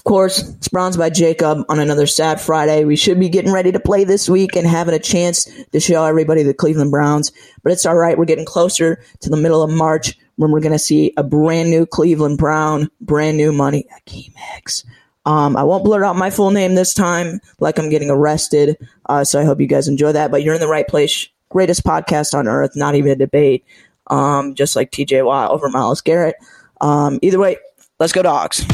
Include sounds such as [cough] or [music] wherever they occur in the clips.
Of course, it's Browns by Jacob on another sad Friday. We should be getting ready to play this week and having a chance to show everybody the Cleveland Browns. But it's all right. We're getting closer to the middle of March when we're going to see a brand new Cleveland Brown, brand new money, Akiem Hicks. Um, I won't blurt out my full name this time, like I'm getting arrested. Uh, so I hope you guys enjoy that. But you're in the right place. Greatest podcast on earth, not even a debate. Um, just like TJ Watt over Myles Garrett. Um, either way, let's go dogs.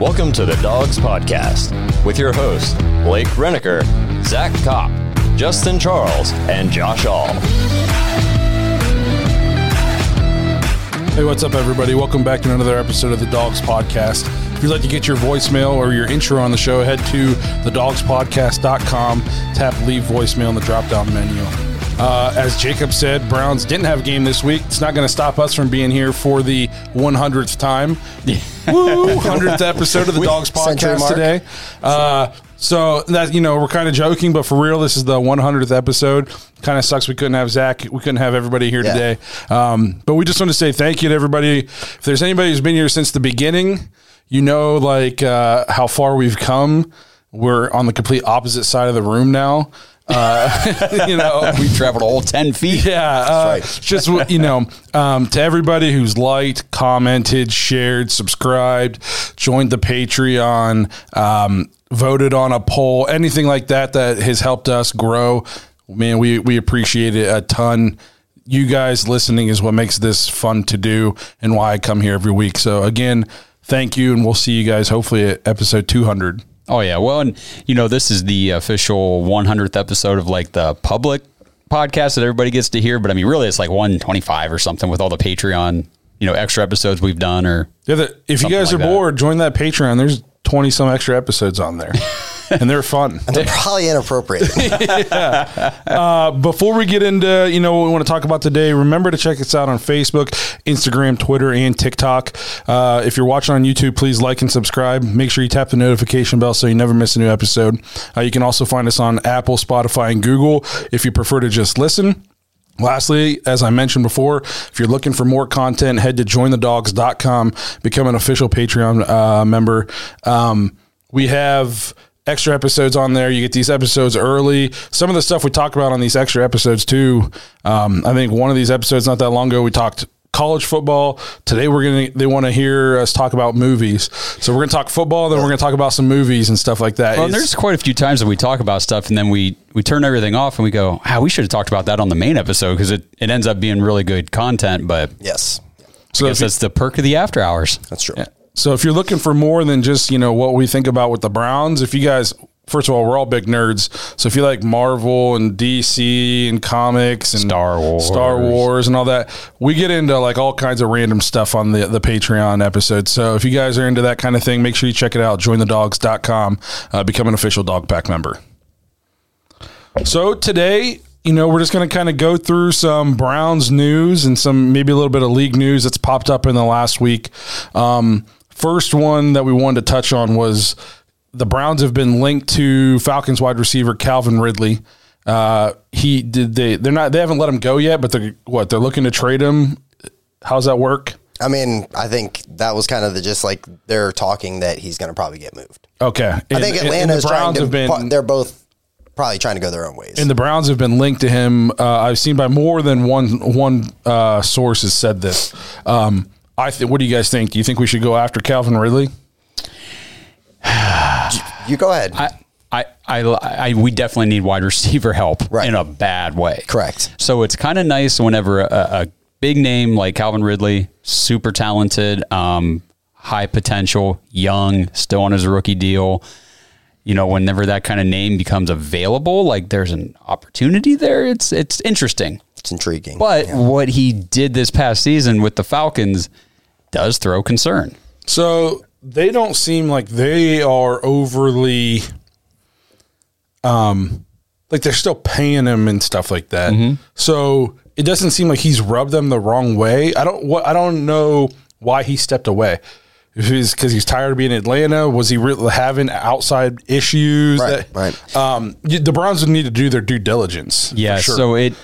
Welcome to the Dawgs Podcast with your hosts, Blake Reniker, Zach Kopp, Justin Charles, and Josh All. Hey, what's up, everybody? Welcome back to another episode of the Dawgs Podcast. If you'd like to get your voicemail or your intro on the show, head to thedawgspodcast.com, tap leave voicemail in the drop down menu. Uh, as Jacob said, Browns didn't have a game this week. It's not going to stop us from being here for the 100th time. [laughs] Woo! [laughs] 100th episode of the Dawgs Podcast today. Uh, so that you know, we're kind of joking, but for real, this is the 100th episode. Kind of sucks we couldn't have Zach. We couldn't have everybody here Yeah. today. Um, but we just want to say thank you to everybody. If there's anybody who's been here since the beginning, you know, like uh, how far we've come. We're on the complete opposite side of the room now. Uh, [laughs] you know, We traveled a whole 10 feet. yeah, uh, right. just you know, um, to everybody who's liked, commented, shared, subscribed, joined the Patreon, um, voted on a poll, anything like that that has helped us grow. Man, we we appreciate it a ton. You guys listening is what makes this fun to do, and why I come here every week. So again, thank you, and we'll see you guys hopefully at episode two hundred. Oh, yeah. Well, and, you know, this is the official 100th episode of like the public podcast that everybody gets to hear. But I mean, really, it's like 125 or something with all the Patreon, you know, extra episodes we've done or. Yeah, the, if you guys like are that. bored, join that Patreon. There's twenty some extra episodes on there, [laughs] and they're fun. They're probably inappropriate. [laughs] Uh, before we get into you know what we want to talk about today, remember to check us out on Facebook, Instagram, Twitter, and TikTok. Uh, if you're watching on YouTube, please like and subscribe. Make sure you tap the notification bell so you never miss a new episode. Uh, you can also find us on Apple, Spotify, and Google if you prefer to just listen. Lastly, as I mentioned before, if you're looking for more content, head to jointhedogs.com, become an official Patreon uh, member. Um, we have extra episodes on there. You get these episodes early. Some of the stuff we talk about on these extra episodes, too. Um, I think one of these episodes not that long ago, we talked college football. Today, we're going to, they want to hear us talk about movies. So we're going to talk football, then we're going to talk about some movies and stuff like that. Well, and It's- there's quite a few times that we talk about stuff and then we, we turn everything off and we go, ah, we should have talked about that on the main episode because it, it ends up being really good content. But yes, so I guess you- that's the perk of the after hours. that's true. So if you're looking for more than just, you know, what we think about with the Browns, if you guys first of all, we're all big nerds. So if you like Marvel and DC and comics and Star Wars. Star Wars and all that, we get into like all kinds of random stuff on the the Patreon episode. So if you guys are into that kind of thing, make sure you check it out. Jointhedogs.com. Uh, become an official dog pack member. So today, you know, we're just going to kind of go through some Browns news and some maybe a little bit of league news that's popped up in the last week. Um, first one that we wanted to touch on was the Browns have been linked to Falcons wide receiver Calvin Ridley. Uh, he did they they're not they haven't let him go yet, but they're what they're looking to trade him. How's that work? I mean, I think that was kind of the just like they're talking that he's going to probably get moved. Okay, I think Atlanta is trying to. have been they're both probably trying to go their own ways. And the Browns have been linked to him. Uh, I've seen by more than one one uh, source has said this. Um, I th- what do you guys think? Do you think we should go after Calvin Ridley? [sighs] you go ahead. I, I, I, I, we definitely need wide receiver help Right. in a bad way. Correct. So it's kind of nice whenever a, a big name like Calvin Ridley, super talented, um, high potential, young, still on his rookie deal. You know, whenever that kind of name becomes available, like there's an opportunity there. It's it's interesting. it's intriguing. But what he did this past season with the Falcons does throw concern. So they don't seem like they are overly, um, like they're still paying him and stuff like that. So it doesn't seem like he's rubbed them the wrong way. I don't what I don't know why he stepped away. If it's because he's tired of being in Atlanta, was he really having outside issues? Right, that, right. Um, the Browns would need to do their due diligence. Yeah. sure. So it,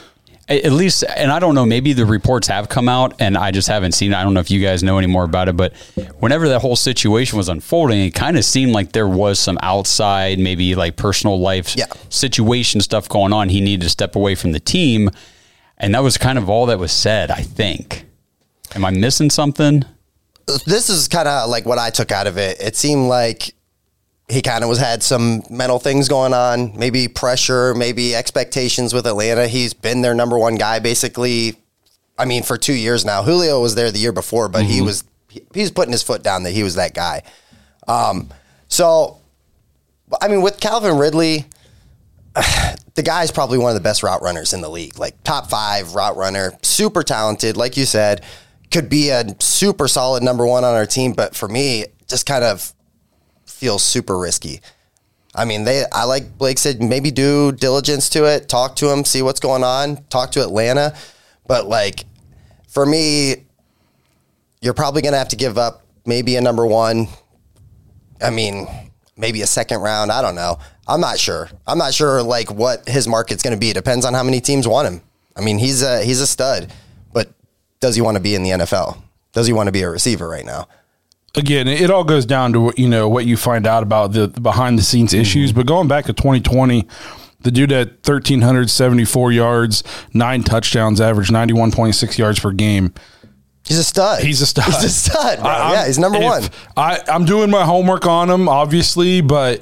at least, and I don't know, maybe the reports have come out and I just haven't seen it. I don't know if you guys know any more about it, but whenever that whole situation was unfolding, it kind of seemed like there was some outside, maybe like personal life Yeah. situation stuff going on. He needed to step away from the team. And that was kind of all that was said, I think. Am I missing something? this is kind of like what I took out of it. It seemed like he kind of was had some mental things going on, maybe pressure, maybe expectations with Atlanta. He's been their number one guy basically. I mean, for two years now. Julio was there the year before, but he was he, he was putting his foot down that he was that guy. Um, so, I mean, with Calvin Ridley, [sighs] the guy's probably one of the best route runners in the league, like top five route runner, super talented, like you said, could be a super solid number one on our team. But for me, just kind of feels super risky. I mean, they. I like Blake said, maybe do diligence to it, talk to him, see what's going on, talk to Atlanta. But like, for me, you're probably gonna have to give up maybe a number one. I mean, maybe a second round. I don't know. I'm not sure. I'm not sure like what his market's going to be. It depends on how many teams want him. I mean, he's a he's a stud, but does he want to be in the NFL? Does he want to be a receiver right now? Again, it all goes down to what you know what you find out about the, the behind the scenes mm-hmm. issues. But going back to 2020, the dude at 1374 yards, nine touchdowns, average 91.6 yards per game. He's a stud. He's a stud. He's a stud, bro. I- yeah, he's number one. I, I'm doing my homework on him, obviously, but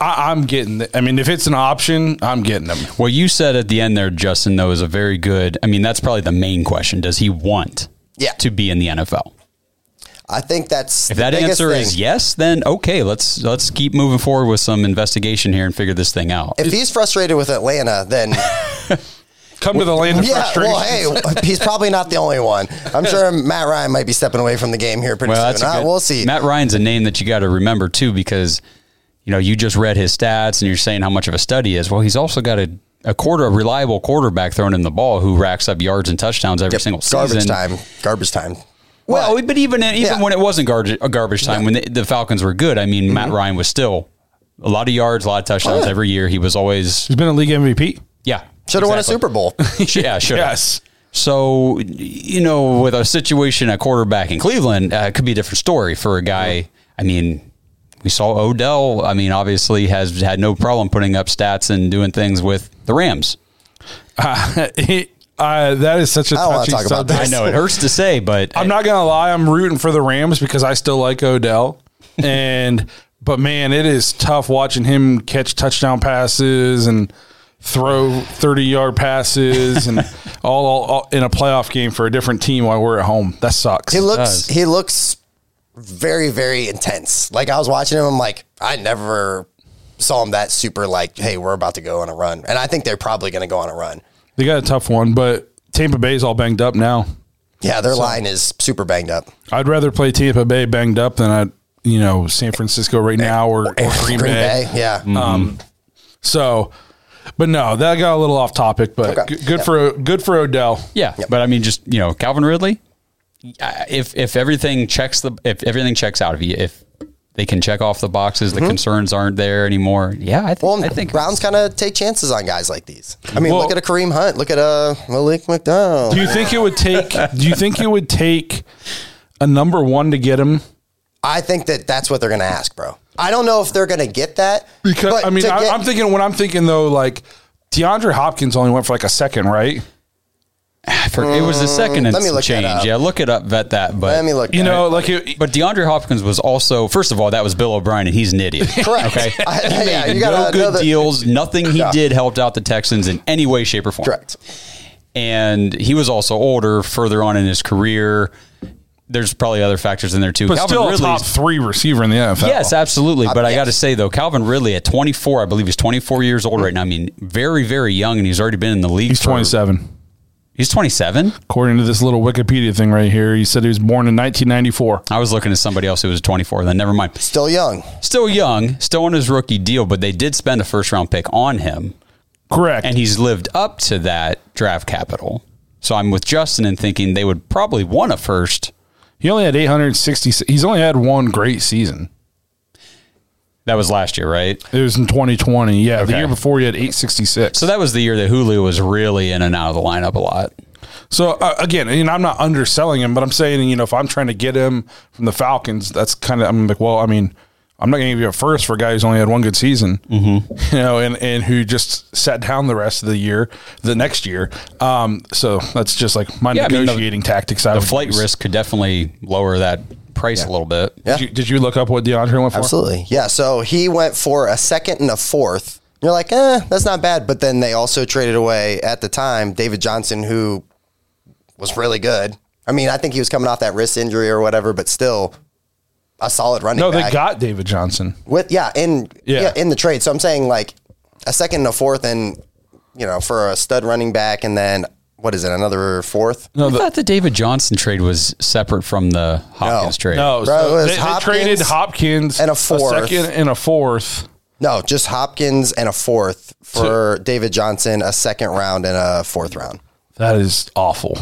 I, I'm getting. The, I mean, if it's an option, I'm getting them. What you said at the end there, Justin, though, is a very good. I mean, that's probably the main question. Does he want Yeah. to be in the NFL? I think that's If the that answer thing. is yes, then okay, let's let's keep moving forward with some investigation here and figure this thing out. If he's frustrated with Atlanta, then [laughs] Come to the land of yeah, frustration. well, hey, [laughs] he's probably not the only one. I'm sure Matt Ryan might be stepping away from the game here pretty well, that's soon. Uh, good- we'll see. Matt Ryan's a name that you got to remember too, because you know you just read his stats and you're saying how much of a stud he is. Well, he's also got a a quarter a reliable quarterback throwing in the ball who racks up yards and touchdowns every Yep, single garbage time. Garbage time. Well, But- but even even Yeah. when it wasn't garbage a garbage time when the, the Falcons were good, I mean Mm-hmm. Matt Ryan was still a lot of yards, a lot of touchdowns Oh, yeah. every year. He was always He's been a league MVP. yeah should have won a. Super Bowl. [laughs] yeah, [laughs] should Yes. So, you know, with a situation at quarterback in Cleveland, uh, it could be a different story for a guy. I mean, we saw Odell. I mean, obviously has had no problem putting up stats and doing things with the Rams. Uh, [laughs] he- uh, that is such a I don't wanna touchy talk about subject. I know it hurts to say, but I'm not gonna lie. I'm rooting for the Rams because I still like Odell, [laughs] and but man, it is tough watching him catch touchdown passes and throw 30 yard passes and [laughs] all, all, all in a playoff game for a different team while we're at home. That sucks. He looks he looks very very intense. Like I was watching him, I'm like I never saw him that super. Like hey, we're about to go on a run, and I think they're probably going to go on a run. They got a tough one, but Tampa Bay's all banged up now. Yeah, their line is super banged up. I'd rather play Tampa Bay banged up than I, you know, San Francisco right now or, or Green, Bay. yeah. Um, so, but no, that got a little off topic. But Okay. g- good for good for Odell. yeah. But I mean, just you know, Calvin Ridley. uh, If if everything checks the if everything checks out, if you, if they can check off the boxes, the mm-hmm. concerns aren't there anymore. Yeah, I, th- well, I think Browns kind of take chances on guys like these. I mean, Well- look at a Kareem Hunt. Look at a Malik McDowell. Do you think it would take? do you think it would take a number one to get him, I think that that's what they're going to ask, bro. I don't know if they're going to get that Because I mean, I, get- I'm thinking when I'm thinking though, like DeAndre Hopkins only went for like a second, right? [sighs] For, it was the second mm, and let me look that change. up. Yeah, look it up, vet that. But Let me look. You at know, it. like it, But DeAndre Hopkins was also, first of all, that was Bill O'Brien, and he's an idiot. [laughs] Correct. Okay. [laughs] I- He yeah, made you gotta no know good that- deals. Nothing he Yeah. did helped out the Texans in any way, shape, or form. correct. And he was also older, further on in his career. There's probably other factors in there too. but Calvin still a Ridley's- top three receiver in the NFL. Yes, absolutely. But I yes. got to say though, Calvin Ridley at 24, I believe he's 24 years old mm. right now. I mean, very, very young, and he's already been in the league. he's for- 27. He's 27. According to this little Wikipedia thing right here, he said he was born in 1994. I was looking at somebody else who was 24. Then never mind. Still young. Still young, still on his rookie deal, but they did spend a first round pick on him, Correct. and he's lived up to that draft capital. So I'm with Justin in thinking they would probably want a first. he only had 860. He's only had one great season. That was last year, right? It was in 2020. Yeah, the year before he had 866. So that was the year that Julio was really in and out of the lineup a lot. So uh, again, I'm not underselling him, but I'm saying, you know, if I'm trying to get him from the Falcons, that's kind of I'm like, well, I mean, I'm not going to give you a first for a guy who's only had one good season, mm-hmm. [laughs] you know, and and who just sat down the rest of the year, the next year. Um, so that's just like my Yeah, I mean, the- negotiating tactics. I The flight use. risk could definitely lower that price a little bit. Yeah. Did you, did you look up what DeAndre went for? Absolutely. Yeah. So he went for a second and a fourth. You're like, eh, that's not bad. But then they also traded away at the time David Johnson, who was really good. I mean, I think he was coming off that wrist injury or whatever, but still a solid running No, they back. got David Johnson. with yeah in Yeah. yeah. in the trade. So I'm saying like a second and a fourth, and you know for a stud running back, and then what is it another fourth? No, I the, thought the David Johnson trade was separate from the Hopkins trade. no, Bro, so it was they, they traded Hopkins and a fourth. second and a fourth. No, just Hopkins and a fourth for David Johnson, a second round and a fourth round. That is awful.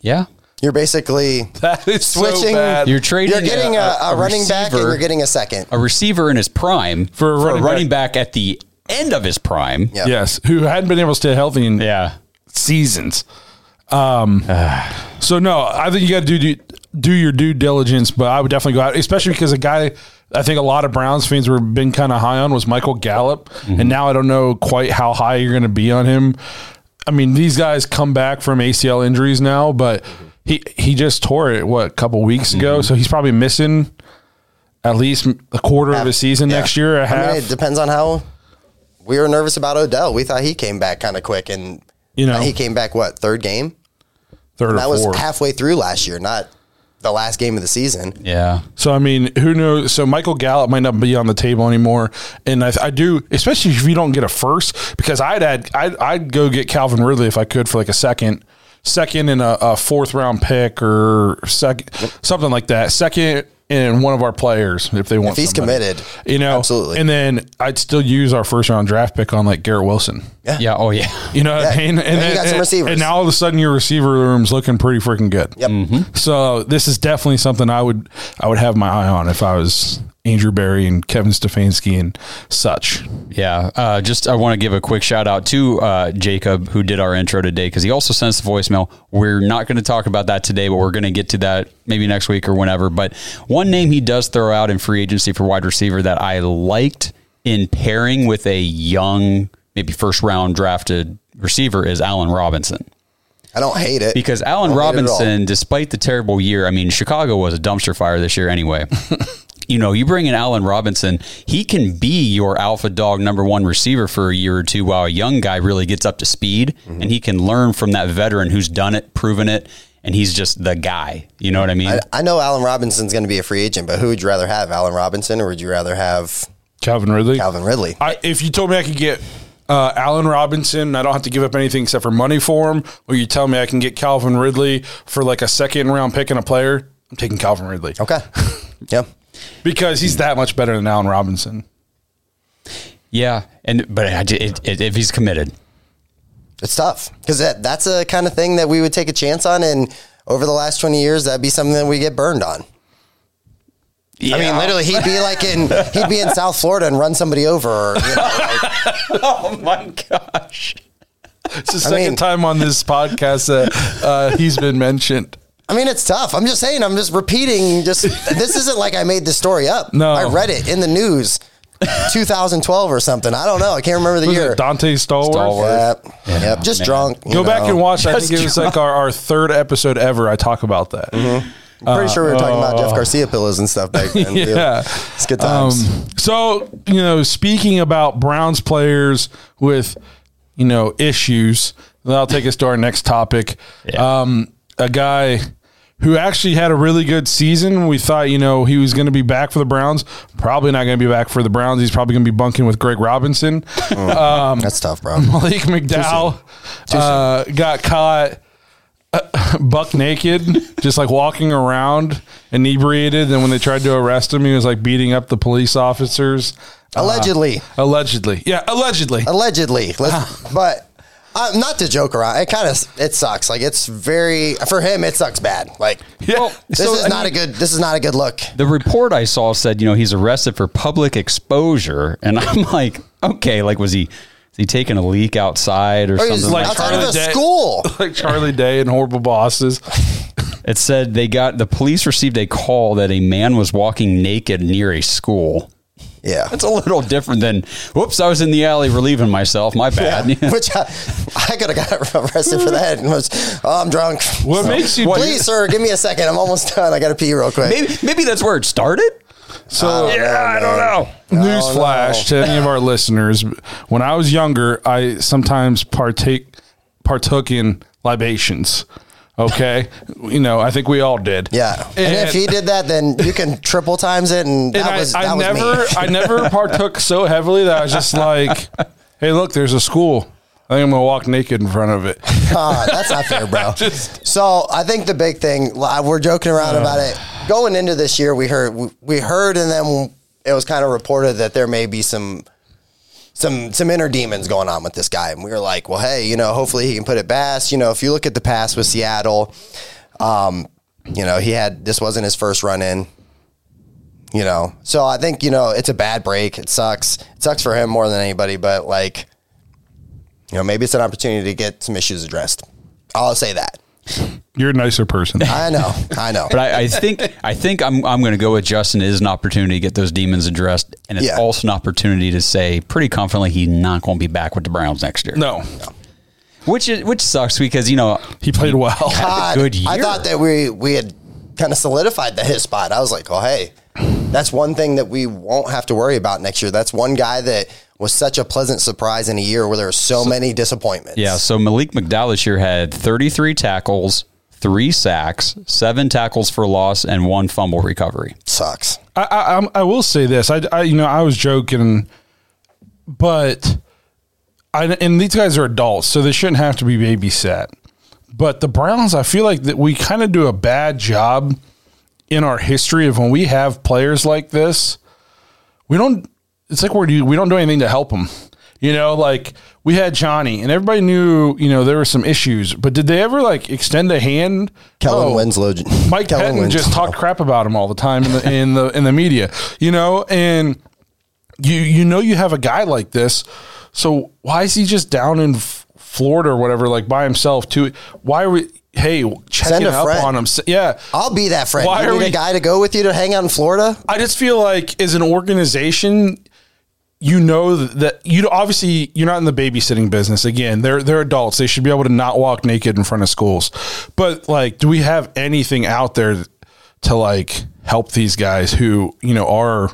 Yeah. You're basically That is switching. so bad. You're trading You're getting a, a, a running back and receiver- you're getting a second. a receiver in his prime For a running back. at the end of his prime. Yeah. yes, who hadn't been able to stay healthy in Yeah. Seasons. Um, [sighs] ah. so no, I think you got to do do your due diligence, but I would definitely go out, especially because a guy I think a lot of Browns fans were been kind of high on was Michael Gallup, and mm-hmm. now I don't know quite how high you're going to be on him. I mean, these guys come back from ACL injuries now, but he he just tore it what a couple weeks ago, mm-hmm. so he's probably missing at least a quarter of a season Yeah. next year. A I half. mean, it depends on how we were nervous about Odell. We thought he came back kind of quick, and You know. he came back what third game? third or That was halfway through last year, not the last game of the season. Yeah. So I mean, who knows? So Michael Gallup might not be on the table anymore, and I, I do, especially if you don't get a first, because I'd add, I'd, I'd go get Calvin Ridley if I could for like a second, second and a, a fourth round pick or second, something like that. Second and one of our players if they want. If he's somebody. committed, you know, absolutely. And then I'd still use our first round draft pick on like Garrett Wilson. Yeah. Yeah oh, yeah. [laughs] You know what I mean? And you got some and- receivers. And now all of a sudden your receiver room's looking pretty freaking good. Yep. Mm-hmm. So this is definitely something I would I would have my eye on if I was Andrew Berry and Kevin Stefanski and such. Yeah. Uh, just I want to give a quick shout out to uh, Jacob who did our intro today because he also sent us a voicemail. We're not going to talk about that today, but we're going to get to that maybe next week or whenever. But one name he does throw out in free agency for wide receiver that I liked in pairing with a young, maybe first round drafted receiver is Allen Robinson. I don't hate it Because Allen I don't hate it at all. Robinson, despite the terrible year, I mean, Chicago was a dumpster fire this year anyway. [laughs] you know, you bring in Allen Robinson, he can be your alpha dog number one receiver for a year or two while a young guy really gets up to speed Mm-hmm. and he can learn from that veteran who's done it, proven it, and he's just the guy. You know what I mean? I, I know Allen Robinson's going to be a free agent, but who would you rather have, Allen Robinson, or would you rather have Calvin Ridley. Calvin Ridley? I, if you told me I could get uh, Allen Robinson, I don't have to give up anything except for money for him, or you tell me I can get Calvin Ridley for like a second round pick and a player, I'm taking Calvin Ridley Okay. [laughs] yep. Because he's that much better than Allen Robinson. yeah, and but I- it, it, if he's committed, It's tough because that, that's a kind of thing that we would take a chance on. And over the last 20 years, that'd be something that we get burned on. I mean, literally, he'd be like in, [laughs] he'd be in South Florida and run somebody over. Or, you know, like, [laughs] oh my gosh. It's the second mean- time on this podcast that uh, he's been mentioned. I mean, it's tough. I'm just saying. I'm just repeating. Just [laughs] this isn't like I made this story up. No. I read it in the news, 2012 or something. I don't know. I can't remember the Was year. it Donté Stallworth? Stallworth. Yep. Yep. Just man. drunk. you Go back and watch. I Just think it was like our, our third episode ever. I talk about that. I'm pretty sure we were talking about Jeff Garcia pillows and stuff back then. [laughs] too. Yeah. It's good times. Um, so you know, speaking about Browns players with you know issues, that'll take us to our next topic. Yeah. Um, a guy who actually had a really good season. We thought you know he was going to be back for the Browns. Probably not going to be back for the Browns. He's probably going to be bunking with Greg Robinson. [laughs] Um, That's tough, bro. Malik McDowell uh, got caught uh, [laughs] buck naked, just like walking around inebriated. Then when they tried to arrest him, he was like beating up the police officers. Allegedly. Allegedly, yeah, allegedly. Allegedly. Let's, but uh, not to joke around. It kind of it sucks. Like it's very for him. It sucks bad. Like Yeah. this So, is I not mean- a good. This is not a good look. The report I saw said, you know, he's arrested for public exposure, and [laughs] I'm like, okay, like was he he taking a leak outside or Or something? like Like outside of Charlie a Day- school. [laughs] like Charlie Day and horrible bosses. it said they got the police received a call that a man was walking naked near a school. Yeah. That's a little different than, whoops, I was in the alley relieving myself. My bad. [laughs] Which I, I could have got arrested for that. And was, oh, I'm drunk. What makes you Please, sir, give me a second. I'm almost done. I got to pee real quick. maybe, maybe that's where it started. So Yeah, I don't know. Newsflash to any of our listeners: When I was younger, I sometimes partake partook in libations. Okay, you know, I think we all did. Yeah. And, if he did that, then you can triple times it. And that and I, was, that I was never. I never [laughs] partook so heavily that I was just like, "Hey, look, there's a school. I think I'm gonna walk naked in front of it." Uh, [laughs] that's not fair, bro. [laughs] Just- so I think the big thing we're joking around about it. Going into this year, we heard we heard, and then it was kind of reported that there may be some some some inner demons going on with this guy, and we were like, well, hey, you know, hopefully he can put it past. You know, if you look at the past with Seattle, um, you know, he had this wasn't his first run in. You know, so I think you know it's a bad break. It sucks. It sucks for him more than anybody, but like you know, maybe it's an opportunity to get some issues addressed. I'll say that. You're a nicer person. I know, I know. But I, I think I think I'm I'm going to go with Justin. It is an opportunity to get those demons addressed, and it's Yeah. also an opportunity to say pretty confidently he's not going to be back with the Browns next year. No, which is, which sucks because you know he played well. God, good I year. thought that we we had kind of solidified the his spot. I was like, oh hey, that's one thing that we won't have to worry about next year. That's one guy that was such a pleasant surprise in a year where there are so, many disappointments. Yeah, so Malik McDowell this year had 33 tackles, three sacks, seven tackles for loss, and one fumble recovery. sucks. I, I, I will say this. I, I, you know, I was joking, but I, and these guys are adults, so they shouldn't have to be babysat. But the Browns, I feel like that we kind of do a bad job in our history of when we have players like this. We don't. It's like we're we don't do anything to help them. You know, like we had Johnny, and everybody knew. You know, there were some issues, but did they ever like extend a hand? Kellen Oh. Winslow. [laughs] Mike Kellen Pettine just talked crap about him all the time in the in the in the media, you know, and you you know you have a guy like this, so why is he just down in F- Florida or whatever, like by himself? Too? Why are we? Hey, checking a up friend. on him. Yeah, I'll be that friend. Why you are need we- a guy to go with you to hang out in Florida? I just feel like as an organization, you know that you obviously you're not in the babysitting business. Again, they're they're adults. They should be able to not walk naked in front of schools. But like, do we have anything out there to like help these guys who you know are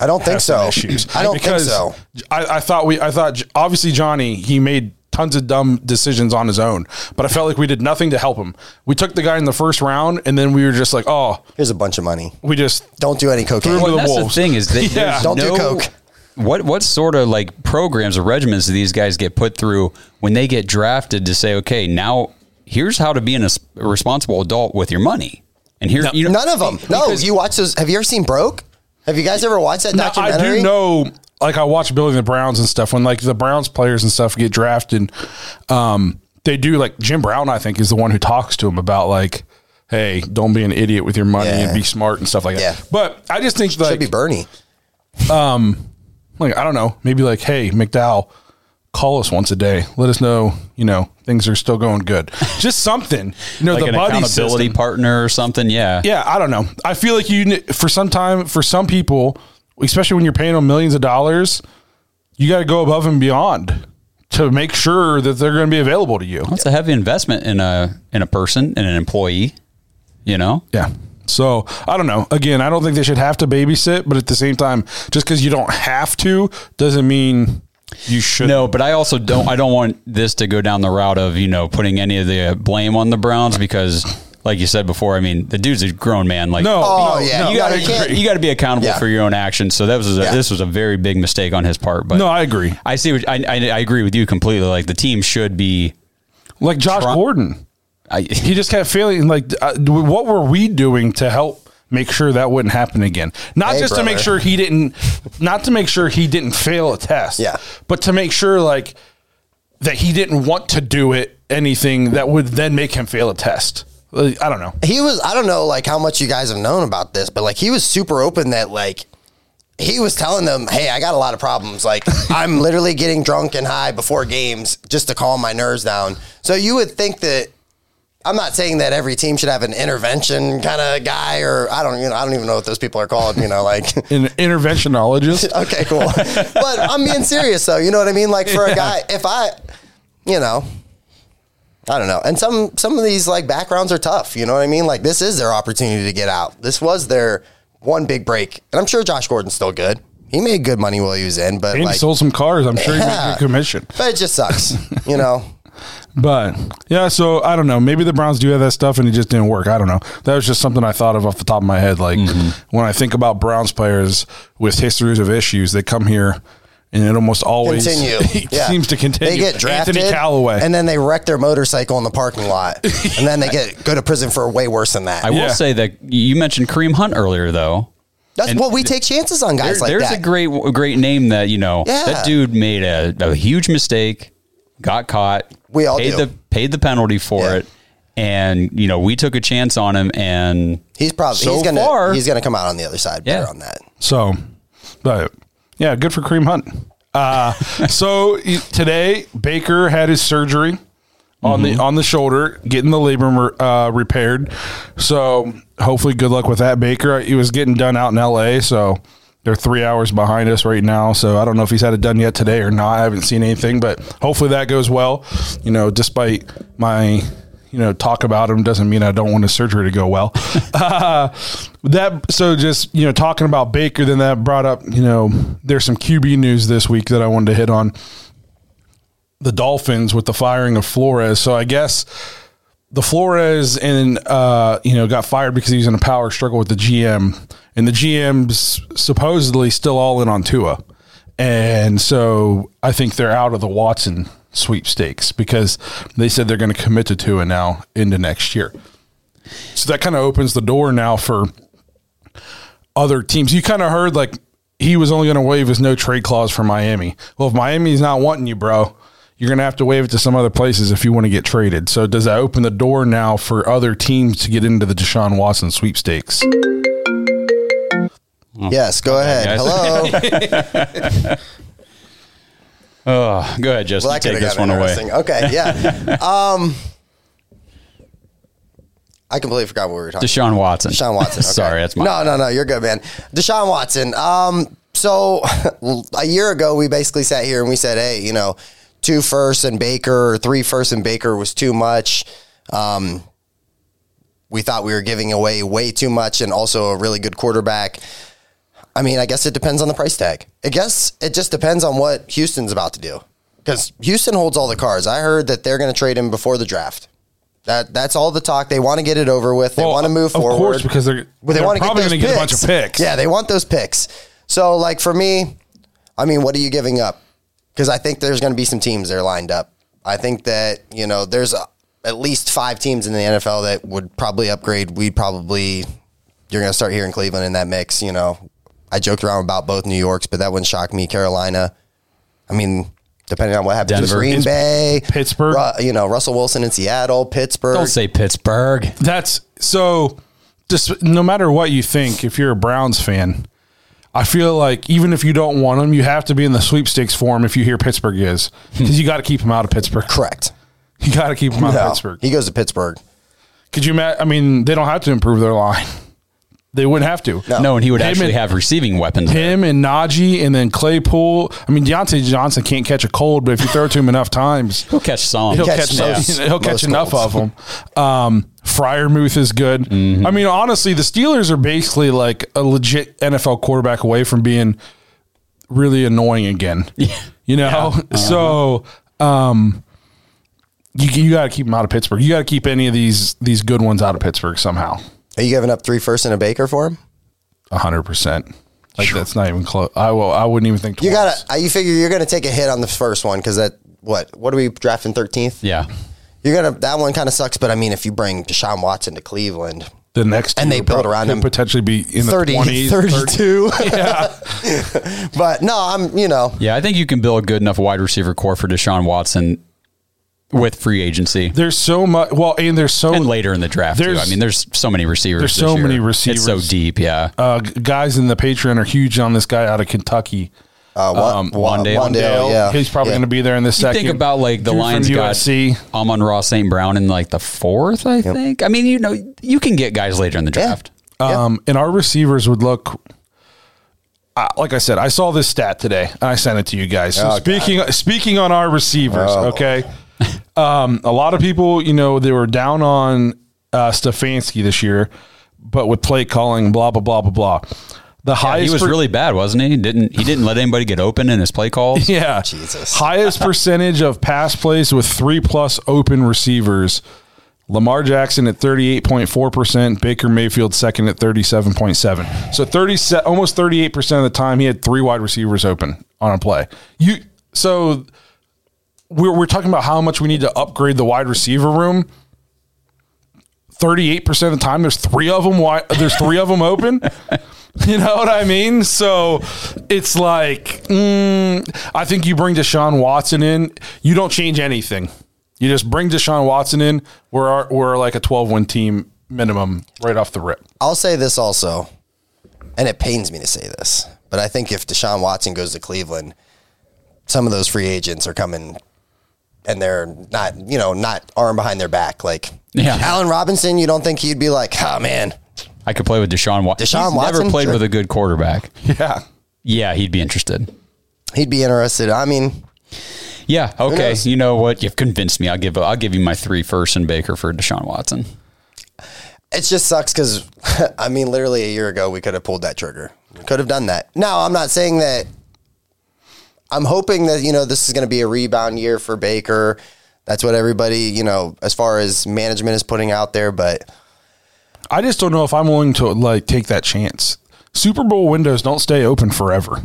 I don't think so. issues? I don't because think so. I, I thought we I thought obviously Johnny he made tons of dumb decisions on his own, but I felt like we did nothing to help him. We took the guy in the first round, and then we were just like, oh, Here's a bunch of money. we just Don't do any cocaine. Well, the that's wolves. the thing is that [laughs] Yeah. Don't do coke. What what sort of like programs or regimens do these guys get put through when they get drafted to say, okay, now here's how to be an, a responsible adult with your money, and here you know, None of them. No, you watch those. Have you ever seen Broke? Have you guys ever watched that Now, I do know, like I watch building the Browns and stuff. When like the Browns players and stuff get drafted, um, they do like Jim Brown. I think is the one who talks to him about like, hey, don't be an idiot with your money Yeah. and be smart and stuff like that. Yeah. that. But I just think Should like, be Bernie. Like I don't know, maybe like, hey, McDowell, call us once a day. Let us know, you know, things are still going good. [laughs] Just something, you know, like the an buddy accountability system. partner or something. Yeah. Yeah, I don't know. I feel like you for some time for some people, especially when you're paying them millions of dollars, you got to go above and beyond to make sure that they're going to be available to you. That's a heavy investment in a in a person in an employee. You know. Yeah. So I don't know. Again, I don't think they should have to babysit, but at the same time, just because you don't have to doesn't mean you should. No, but I also don't. I don't want this to go down the route of you know putting any of the blame on the Browns because, like you said before, I mean the dude's a grown man. Like, No. Oh, no, yeah. no, you got to you you got to be accountable Yeah. for your own actions. So that was a, Yeah. this was a very big mistake on his part. But No, I agree. I see. What, I, I I agree with you completely. Like the team should be. Like Josh Try- Gordon, I, he just kept failing. Like, uh, what were we doing to help make sure that wouldn't happen again? Not Hey, just to make sure he didn't, not to make sure he didn't fail a test. Yeah. but to make sure like that he didn't want to do it anything that would then make him fail a test. Like, I don't know. he was I don't know like how much you guys have known about this, but like he was super open that like he was telling them, "Hey, I got a lot of problems. Like [laughs] I'm literally getting drunk and high before games just to calm my nerves down." So you would think that I'm not saying that every team should have an intervention kind of guy or I don't you know I don't even know what those people are called, you know, like [laughs] An interventionologist. [laughs] okay, cool. but I'm being serious though. You know what I mean? Like for a guy, if I, you know, I don't know. And some some of these like backgrounds are tough. You know what I mean? Like this is their opportunity to get out. This was their one big break, and I'm sure Josh Gordon's still good. He made good money while he was in, but And he sold some cars. I'm sure he made a good commission. but it just sucks. you know. [laughs] But yeah, so I don't know. Maybe the Browns do have that stuff and it just didn't work. I don't know. That was just something I thought of off the top of my head. Like mm-hmm. when I think about Browns players with histories of issues, they come here and it almost always Continue. [laughs] it Yeah. seems to continue. They get drafted, Anthony Callaway. and then they wreck their motorcycle in the parking lot, [laughs] and then they get go to prison for way worse than that. I will Yeah. say that you mentioned Kareem Hunt earlier, though. That's and what we take chances on guys There- like there's that. There's a great great name that you know Yeah. that dude made a, a huge mistake, got caught. We all paid do. the paid the penalty for Yeah. it, and you know we took a chance on him, and he's probably so he's gonna far, he's gonna come out on the other side better Yeah. on that. So, but yeah, good for Kareem Hunt. Uh, [laughs] so today Baker had his surgery on the on the shoulder, getting the labrum uh, repaired. So hopefully, good luck with that, Baker. He was getting done out in L.A., so they're three hours behind us right now. So I don't know if he's had it done yet today or not. I haven't seen anything, but hopefully that goes well. You know, despite my you know talk about him doesn't mean I don't want his surgery to go well. uh, [laughs] that so just you know talking about Baker, then that brought up you know there's some QB news this week that I wanted to hit on the Dolphins with the firing of Flores. So I guess the Flores and uh, you know got fired because he was in a power struggle with the GM, and the GM's supposedly still all in on Tua, and so I think they're out of the Watson sweepstakes because they said they're going to commit to Tua now into next year. So that kind of opens the door now for other teams. You kind of heard like he was only going to waive his no trade clause for Miami. Well, if Miami's not wanting you, bro, you're going to have to waive it to some other places if you want to get traded. So does that open the door now for other teams to get into the Deshaun Watson sweepstakes? Yes, go ahead. guys. Hello. [laughs] [laughs] oh, go ahead, Justin, Well, that take this one away. Okay, yeah. [laughs] um, I completely forgot what we were talking. Deshaun Watson. Deshaun Watson. okay. Sorry, that's my no, no, no. You're good, man. Deshaun Watson. Um, so a year ago, we basically sat here and we said, hey, you know, two firsts and Baker or three firsts and Baker was too much. Um, we thought we were giving away way too much and also a really good quarterback. I mean, I guess it depends on the price tag. I guess it just depends on what Houston's about to do. Because Houston holds all the cards. I heard that they're going to trade him before the draft. That that's all the talk. They want to get it over with. They Well, want to move of forward. Of course, because they're- But they want to probably gonna get a bunch of picks. Yeah, they want those picks. So, like for me, I mean, what are you giving up? Because I think there's going to be some teams that are lined up. I think that you know there's a, at least five teams in the NFL that would probably upgrade. We'd probably you're going to start hearing Cleveland in that mix. You know, I joked around about both New Yorks, but that wouldn't shock me. Carolina. I mean, depending on what happens Denver. with Green Bay, Pittsburgh. Ru- you know, Russell Wilson in Seattle, Pittsburgh. Don't say Pittsburgh. That's so. Just no matter what you think, if you're a Browns fan, I feel like even if you don't want him, you have to be in the sweepstakes for him if you hear Pittsburgh is hmm. because you got to keep him out of Pittsburgh. Correct. You got to keep him out No, of Pittsburgh. he goes to Pittsburgh. Could you imagine? I mean, they don't have to improve their line. They wouldn't have to. No, and he would Him actually and- have receiving weapons. there. Him and Najee and then Claypool. I mean, Diontae Johnson can't catch a cold, but if you throw it to him enough times, He'll catch some. he'll catch catch, most- [laughs] he'll catch most enough of them. Um, Freiermuth is good. Mm-hmm. I mean, honestly, the Steelers are basically like a legit NFL quarterback away from being really annoying again. [laughs] You know, [laughs] so um, you you got to keep them out of Pittsburgh. You got to keep any of these these good ones out of Pittsburgh somehow. Are you giving up three firsts and a Baker for him? A hundred percent. Like that's not even close. I will. I wouldn't even think. You gotta. You figure you're gonna take a hit on the first one because that what? What are we drafting thirteenth? Yeah. You're gonna. That one kind of sucks. But I mean, if you bring Deshaun Watson to Cleveland, the next And they would build prob- around could him. potentially be in the 30, 20s, 32. [laughs] Yeah, [laughs] but no, I'm. You know, Yeah, I think you can build a good enough wide receiver core for Deshaun Watson with free agency there's so much. Well, and there's so and later in the draft too. I mean, there's so many receivers. there's this so year. many It's so deep. Yeah. uh, guys in the Patreon are huge on this guy out of Kentucky. uh, what, Um, Wan'Dale. Wan'Dale, yeah, he's probably Yeah. going to be there in this You second. think about like the Dude Lions from got USC. Amon-Ra St. Brown in like the fourth, I think. I mean, you know, you can get guys later in the Yeah. draft. Um, and our receivers would look. Uh, like I said, I saw this stat today, and I sent it to you guys. So Oh, speaking speaking on our receivers, Oh. okay. [laughs] Um, a lot of people, you know, they were down on uh, Stefanski this year, but with play calling, blah blah blah blah blah. The Yeah, highest he was per- really bad, wasn't he? Didn't he didn't let anybody get open in his play calls? [laughs] Yeah. Jesus. Highest [laughs] percentage of pass plays with three plus open receivers. Lamar Jackson at 38.4%, Baker Mayfield second at 37.7. So 30 se- almost 38% of the time he had three wide receivers open on a play. You so we're we're talking about how much we need to upgrade the wide receiver room. 38% of the time there's three of them wide, there's three of them open. [laughs] You know what I mean? So it's like, mm, I think you bring Deshaun Watson in, you don't change anything. You just bring Deshaun Watson in. We're we're like a 12 win team minimum right off the rip. I'll say this also, and it pains me to say this, but I think if Deshaun Watson goes to Cleveland, some of those free agents are coming and they're not, you know, not arm behind their back. Like Yeah. Allen Robinson, you don't think he'd be like, oh man, I could play with Deshaun Watson. Deshaun He's never played Sure. with a good quarterback. Yeah. Yeah, he'd be interested. he'd be interested. I mean, Yeah. Okay. You know what? You've convinced me. I'll give. I'll give you my three first and Baker for Deshaun Watson. it just sucks because, [laughs] I mean, literally a year ago, we could have pulled that trigger. We could have done that. Now, I'm not saying that. I'm hoping that, you know, this is going to be a rebound year for Baker. That's what everybody, you know, as far as management is putting out there. But I just don't know if I'm willing to like take that chance. Super Bowl windows don't stay open forever.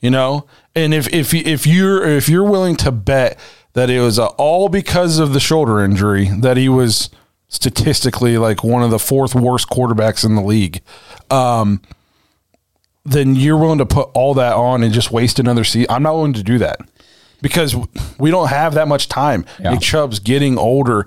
You know, and if if if you're if you're willing to bet that it was uh, all because of the shoulder injury that he was statistically like one of the fourth worst quarterbacks in the league, um, then you're willing to put all that on and just waste another season. I'm not willing to do that because we don't have that much time. Yeah. Nick Chubb's getting older.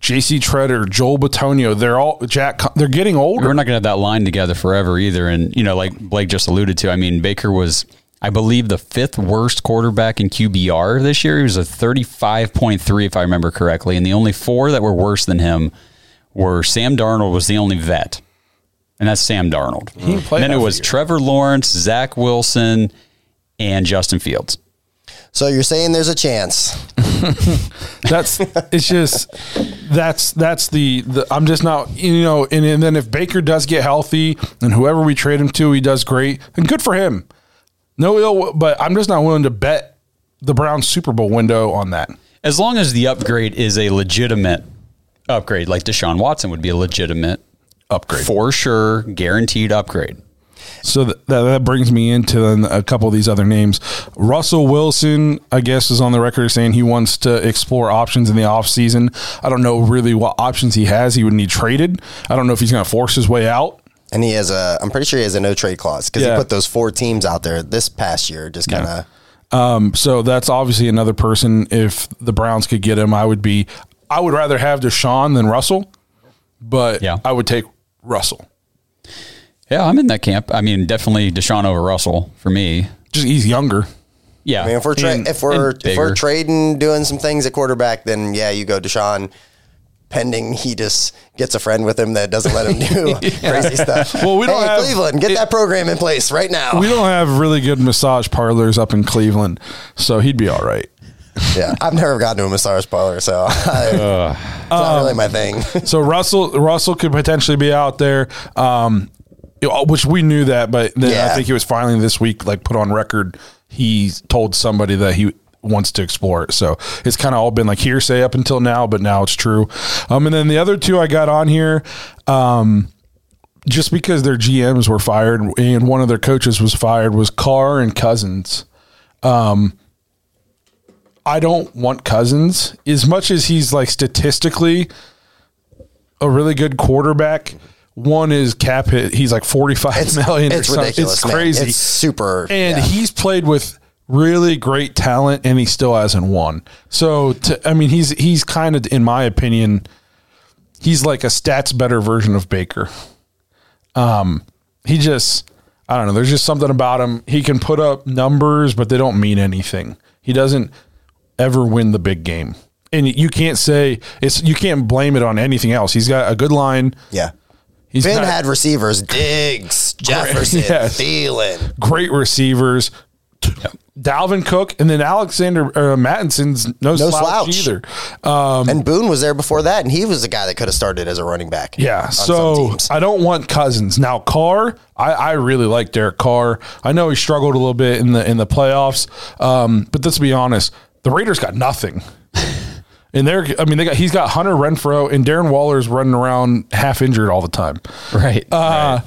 J.C. Tretter, Joel Bitonio, they're all Jack. They're getting older. We're not going to have that line together forever either. And you know, like Blake just alluded to, I mean, Baker was, I believe, the fifth worst quarterback in QBR this year. He was a thirty-five point three, if I remember correctly, and the only four that were worse than him were Sam Darnold was the only vet, and that's Sam Darnold. didn't play then it was year. Trevor Lawrence, Zach Wilson, and Justin Fields. so you're saying there's a chance. [laughs] That's it's just that's that's the, the I'm just not you know and, and then if Baker does get healthy and whoever we trade him to he does great and good for him. No ill, but I'm just not willing to bet the Browns Super Bowl window on that. As long as the upgrade is a legitimate upgrade, like Deshaun Watson would be a legitimate Upgrade. for sure, guaranteed upgrade. So that, that, that brings me into a couple of these other names. Russell Wilson, I guess, is on the record saying he wants to explore options in the offseason. I don't know really what options he has. He would need traded. I don't know if he's going to force his way out. And he has a, I'm pretty sure he has a no trade clause because Yeah. he put those four teams out there this past year, just kind of. Um, so that's obviously another person. If the Browns could get him, I would be. I would rather have Deshaun than Russell, but Yeah. I would take Russell. Yeah, I'm in that camp. I mean, definitely Deshaun over Russell for me. Just he's younger. Yeah, I mean, if we're tra- And- if we're if we're trading, doing some things at quarterback, then yeah, you go Deshaun. Pending he just gets a friend with him that doesn't let him do [laughs] crazy stuff. Well, we don't hey, have- Cleveland, get it- that program in place right now. We don't have really good massage parlors up in Cleveland, so he'd be all right. [laughs] yeah, I've never gotten to a massage parlor, so I, [laughs] it's not really my thing. [laughs] So Russell Russell could potentially be out there, um, which we knew that, but then I think he was finally this week like put on record. He told somebody that he wants to explore it. So it's kind of all been like hearsay up until now, but now it's true. Um, and then the other two I got on here, um, just because their GMs were fired and one of their coaches was fired was Carr and Cousins. I don't want Cousins as much as he's like statistically a really good quarterback. One is cap hit. He's like forty five million. It's or something. ridiculous. It's man. crazy. It's super. and yeah. he's played with really great talent, and he still hasn't won. So, to, I mean, he's he's kind of, in my opinion, he's like a stats better version of Baker. Um, he just, I don't know. There's just something about him. He can put up numbers, but they don't mean anything. He doesn't ever win the big game, and you can't say it's. You can't blame it on anything else. He's got a good line. yeah. He's Finn got had receivers: Diggs, [laughs] Jefferson, Yes. Thielen. great receivers. Dalvin Cook and then Alexander uh, Mattison's no, No slouch, slouch. either. Um, and Boone was there before that, and he was the guy that could have started as a running back. Yeah, so. I don't want Cousins now. Carr, I, I really like Derek Carr. I know he struggled a little bit in the in the playoffs, um, but let's be honest, the Raiders got nothing. And they're, I mean, they got he's got Hunter Renfrow and Darren Waller's running around half injured all the time. right. Uh,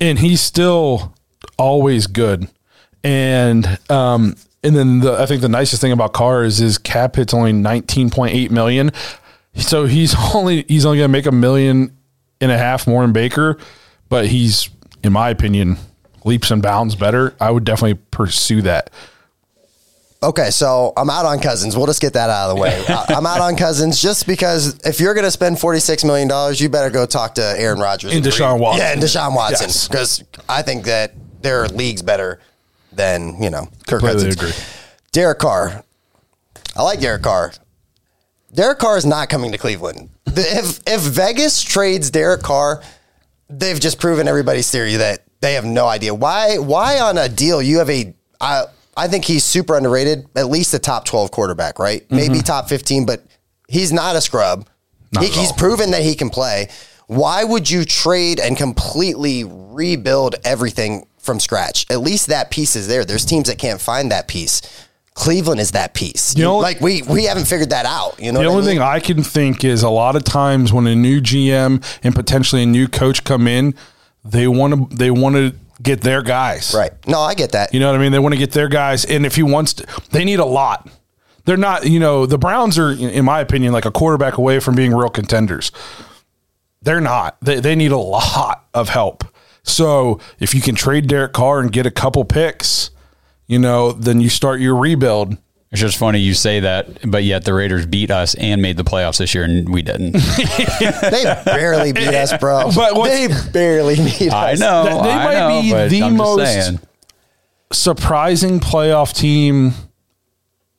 and he's still always good. And um, and then the, I think the nicest thing about Carr is his cap hit's only nineteen point eight million. So he's [laughs] only he's only gonna make a million and a half more than Baker, but he's in my opinion leaps and bounds better. I would definitely pursue that. Okay, so I'm out on Cousins. We'll just get that out of the way. [laughs] I- I'm out on Cousins just because if you're going to spend $46 million, you better go talk to Aaron Rodgers. And Deshaun Watson. Yeah, and Deshaun Watson. Yes. Because I think that their league's better than, you know, Kirk Completely Cousins. agree. Derek Carr. I like Derek Carr. Derek Carr is not coming to Cleveland. If, if Vegas trades Derek Carr, they've just proven everybody's theory that they have no idea why. Why on a deal you have a? I I think he's super underrated. At least a top twelve quarterback, right? Maybe mhm. top fifteen, but he's not a scrub. Not He- he's proven that he can play. Why would you trade and completely rebuild everything from scratch? At least that piece is there. There's teams that can't find that piece. Cleveland is that piece. You know- like we we haven't figured that out. You know, The what I only mean? thing I can think is a lot of times when a new GM and potentially a new coach come in, they want to they want to get their guys. right? No, I get that. You know what I mean? They want to get their guys, and if he wants to, they need a lot. They're not, you know, the Browns are, in my opinion, like a quarterback away from being real contenders. They're not. They, they need a lot of help. So if you can trade Derek Carr and get a couple picks, you know, then you start your rebuild. It's just funny you say that, but yet the Raiders beat us and made the playoffs this year, and we didn't. [laughs] They barely beat us, bro. [laughs] But they barely beat us. I know. That- they I might know, be the I'm most- saying. Surprising playoff team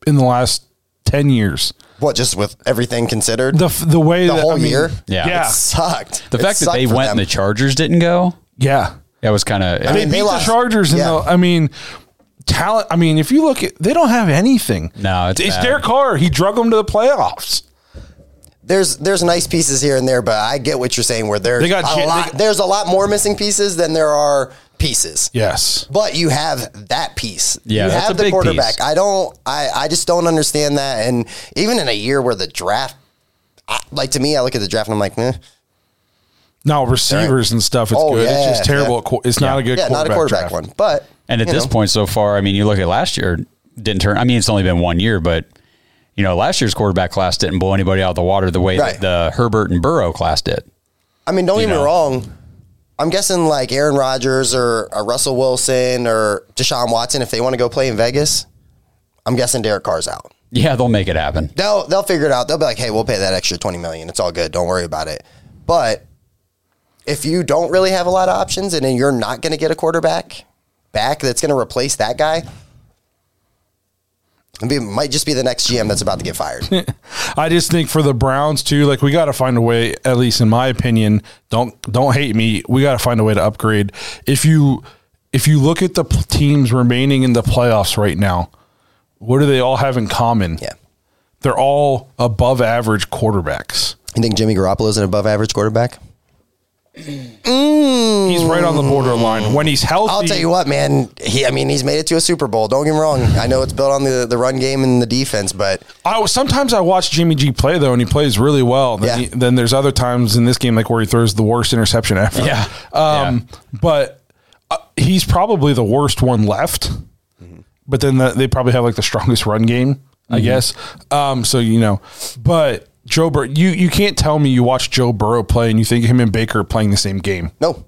in the last 10 years. What, just with everything considered? The, the way The that, whole I mean, year? Yeah. Yeah. It sucked. The It fact that they went them. and the Chargers didn't go, Yeah. that was kind of. They mean, beat they the lost- Chargers. In yeah. the, I mean, talent. I mean, if you look at, they don't have anything. No, it's bad. Derek Carr. He drug them to the playoffs. There's there's nice pieces here and there, but I get what you're saying. Where there's They got a Jan- lot, they- there's a lot more missing pieces than there are pieces. Yes. But you have that piece. Yeah, you have the quarterback. piece. I don't. I I just don't understand that. And even in a year where the draft, I, like to me, I look at the draft and I'm like, eh. No receivers and stuff. It's Oh, good. it's just terrible. yeah. at It's not a good. yeah, not a quarterback draft. one. But And at this know. point so far, I mean, you look at last year, didn't turn. I mean, it's only been one year, but you know, last year's quarterback class didn't blow anybody out of the water the way Right. that the Herbert and Burrow class did. I mean, don't you get know. me wrong. I'm guessing like Aaron Rodgers or a Russell Wilson or Deshaun Watson, if they want to go play in Vegas, I'm guessing Derek Carr's out. Yeah, they'll make it happen. They'll they'll figure it out. They'll be like, hey, we'll pay that extra 20 million. It's all good. Don't worry about it. But if you don't really have a lot of options and then you're not going to get a quarterback back that's going to replace that guy, it might just be the next GM that's about to get fired. [laughs] I just think for the Browns too, like we got to find a way. At least in my opinion, don't don't hate me. We got to find a way to upgrade. If you if you look at the teams remaining in the playoffs right now, what do they all have in common? Yeah. They're all above average quarterbacks. You think Jimmy Garoppolo is an above average quarterback? He's right on the borderline. When he's healthy, I'll tell you what, man. He, I mean, he's made it to a Super Bowl. Don't get me wrong. I know it's built on the, the run game and the defense, but I sometimes I watch Jimmy G play though, and he plays really well. Then, Yeah. he- then there's other times in this game like where he throws the worst interception ever. Yeah. Um, but uh, he's probably the worst one left. But then the, they probably have like the strongest run game, I guess. Um, so you know, but Joe Burrow, you you can't tell me you watch Joe Burrow play and you think him and Baker are playing the same game. no.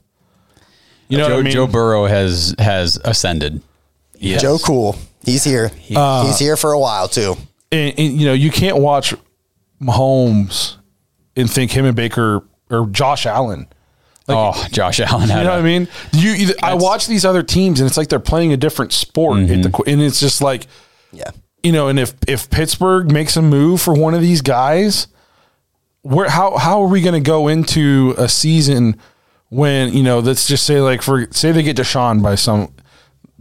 You know Joe, what I mean? Joe Burrow has has ascended. Yes. Joe Cool. He's here. Uh, he's here for a while, too. and, and, you know, you can't watch Mahomes and think him and Baker or Josh Allen. oh, Josh Allen. You Had know what I a- mean? You, you I watch these other teams and it's like they're playing a different sport, at the, mm-hmm. and it's just like Yeah. You know. And if if Pittsburgh makes a move for one of these guys, where how how are we going to go into a season when you know? Let's just say like for say they get Deshaun by some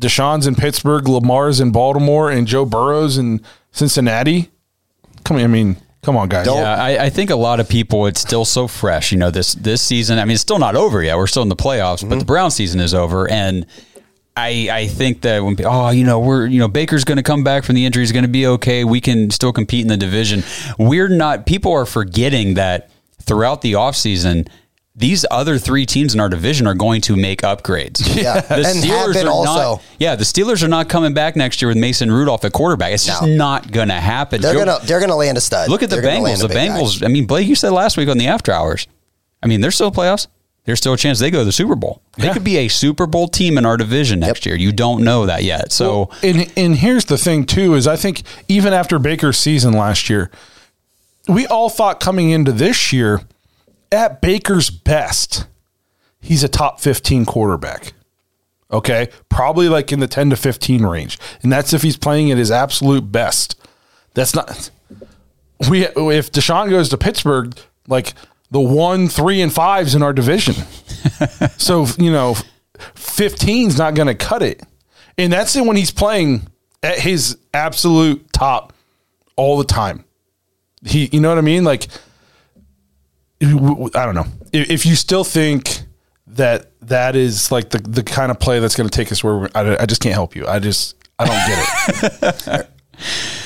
Deshaun's in Pittsburgh, Lamar's in Baltimore, and Joe Burrow's in Cincinnati. Come on, I mean, come on, guys. Yeah, I, I think a lot of people. It's still so fresh. You know, this this season. I mean, it's still not over yet. We're still in the playoffs, but mm-hmm. the Brown season is over, and I I think that when oh you know we're you know Baker's going to come back from the injury, he's going to be okay. We can still compete in the division. We're not. People are forgetting that throughout the offseason, These other three teams in our division are going to make upgrades. Yeah. [laughs] The Steelers are also. not. Yeah, the Steelers are not coming back next year with Mason Rudolph at quarterback. It's just No. not going to happen. They're gonna they're gonna land a stud. Look at the They're gonna Bengals. The big guy. Bengals. I mean, Blake, you said last week on the after hours. I mean, they're still playoffs. There's still a chance they go to the Super Bowl. They Yeah. could be a Super Bowl team in our division next year. You don't know that yet. So and and here's the thing too is I think even after Baker's season last year, we all thought coming into this year, at Baker's best, he's a top 15 quarterback. Okay, probably like in the 10 to 15 range, and that's if he's playing at his absolute best. That's not we if Deshaun goes to Pittsburgh, like the one, three, and fives in our division. [laughs] so you know, 15's not going to cut it, and that's it when he's playing at his absolute top all the time. He, you know what I mean? Like, I don't know if, if you still think that that is like the the kind of play that's going to take us where we're, I, I just can't help you. I just I don't get it. [laughs]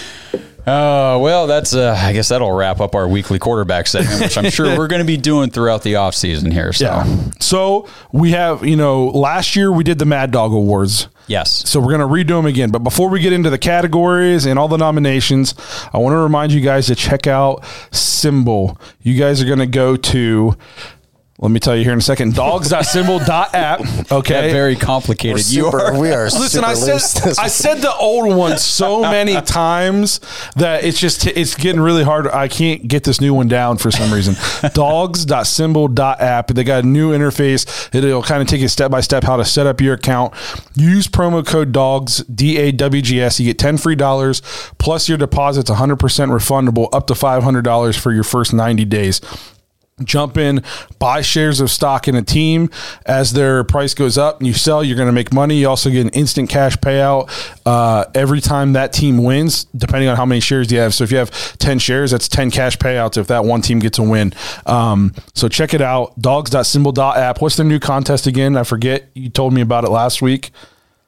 Uh, well, that's uh, I guess that'll wrap up our weekly quarterback segment, which I'm sure [laughs] we're going to be doing throughout the offseason here. So, Yeah. So we have, you know, last year we did the Mad Dawg Awards. yes. So we're going to redo them again. But before we get into the categories and all the nominations, I want to remind you guys to check out SimBull. You guys are going to go to, let me tell you here in a second, dawgs.simbull.app. [laughs] Okay. That very complicated. We're you super, are. we are Listen, super I said this I said the old one so [laughs] many times that it's just it's getting really hard. I can't get this new one down for some reason. [laughs] Dawgs.simbull.app. They got a new interface. It'll kind of take you step by step how to set up your account. Use promo code DOGS D A W G S. You get ten free dollars plus your deposit's one hundred percent refundable up to five hundred dollars for your first ninety days jump in, buy shares of stock in a team as their price goes up and you sell, you're going to make money. You also get an instant cash payout uh, every time that team wins, depending on how many shares you have. So if you have 10 shares, that's 10 cash payouts if that one team gets a win. Um, so check it out, dawgs.simbull.app. What's their new contest again? I forget. You told me about it last week.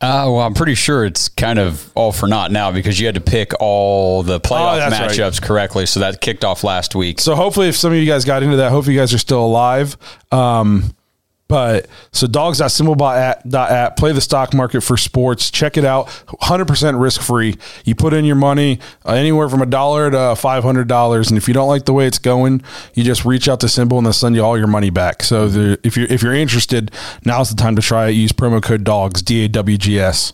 Uh, well, I'm pretty sure it's kind of all for naught now because you had to pick all the playoff Oh, that's right. matchups correctly. So that kicked off last week. So hopefully, if some of you guys got into that, hopefully you guys are still alive. Um, but so dawgs.simbull.app, play the stock market for sports. Check it out. 100% risk free. You put in your money uh, anywhere from a dollar to $500. And if you don't like the way it's going, you just reach out to SimBull and they'll send you all your money back. So the, if you're, if you're interested, now's the time to try it. Use promo code DOGS, D A W G S.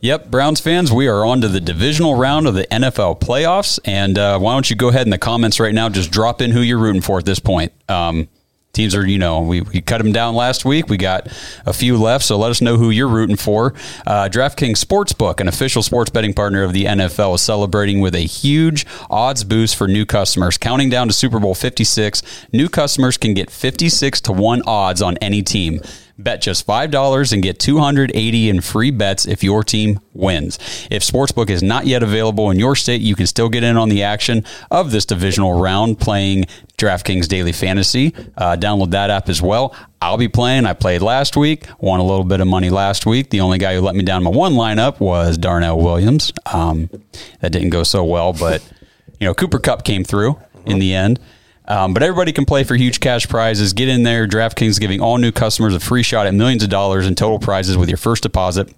Yep, Browns fans, we are on to the divisional round of the NFL playoffs. And uh, why don't you go ahead in the comments right now, just drop in who you're rooting for at this point. Um, teams are, you know, we, we cut them down last week. We got a few left, so let us know who you're rooting for. Uh, DraftKings Sportsbook, an official sports betting partner of the NFL, is celebrating with a huge odds boost for new customers. Counting down to Super Bowl 56, new customers can get 56 to 1 odds on any team. Bet just $5 and get 280 in free bets if your team wins. If Sportsbook is not yet available in your state, you can still get in on the action of this divisional round playing DraftKings Daily Fantasy. Uh, download that app as well. I'll be playing. I played last week, won a little bit of money last week. The only guy who let me down my one lineup was Darrell Williams. Um, that didn't go so well, but you know Cooper Kupp came through in the end. Um, but everybody can play for huge cash prizes. Get in there. DraftKings giving all new customers a free shot at millions of dollars in total prizes with your first deposit.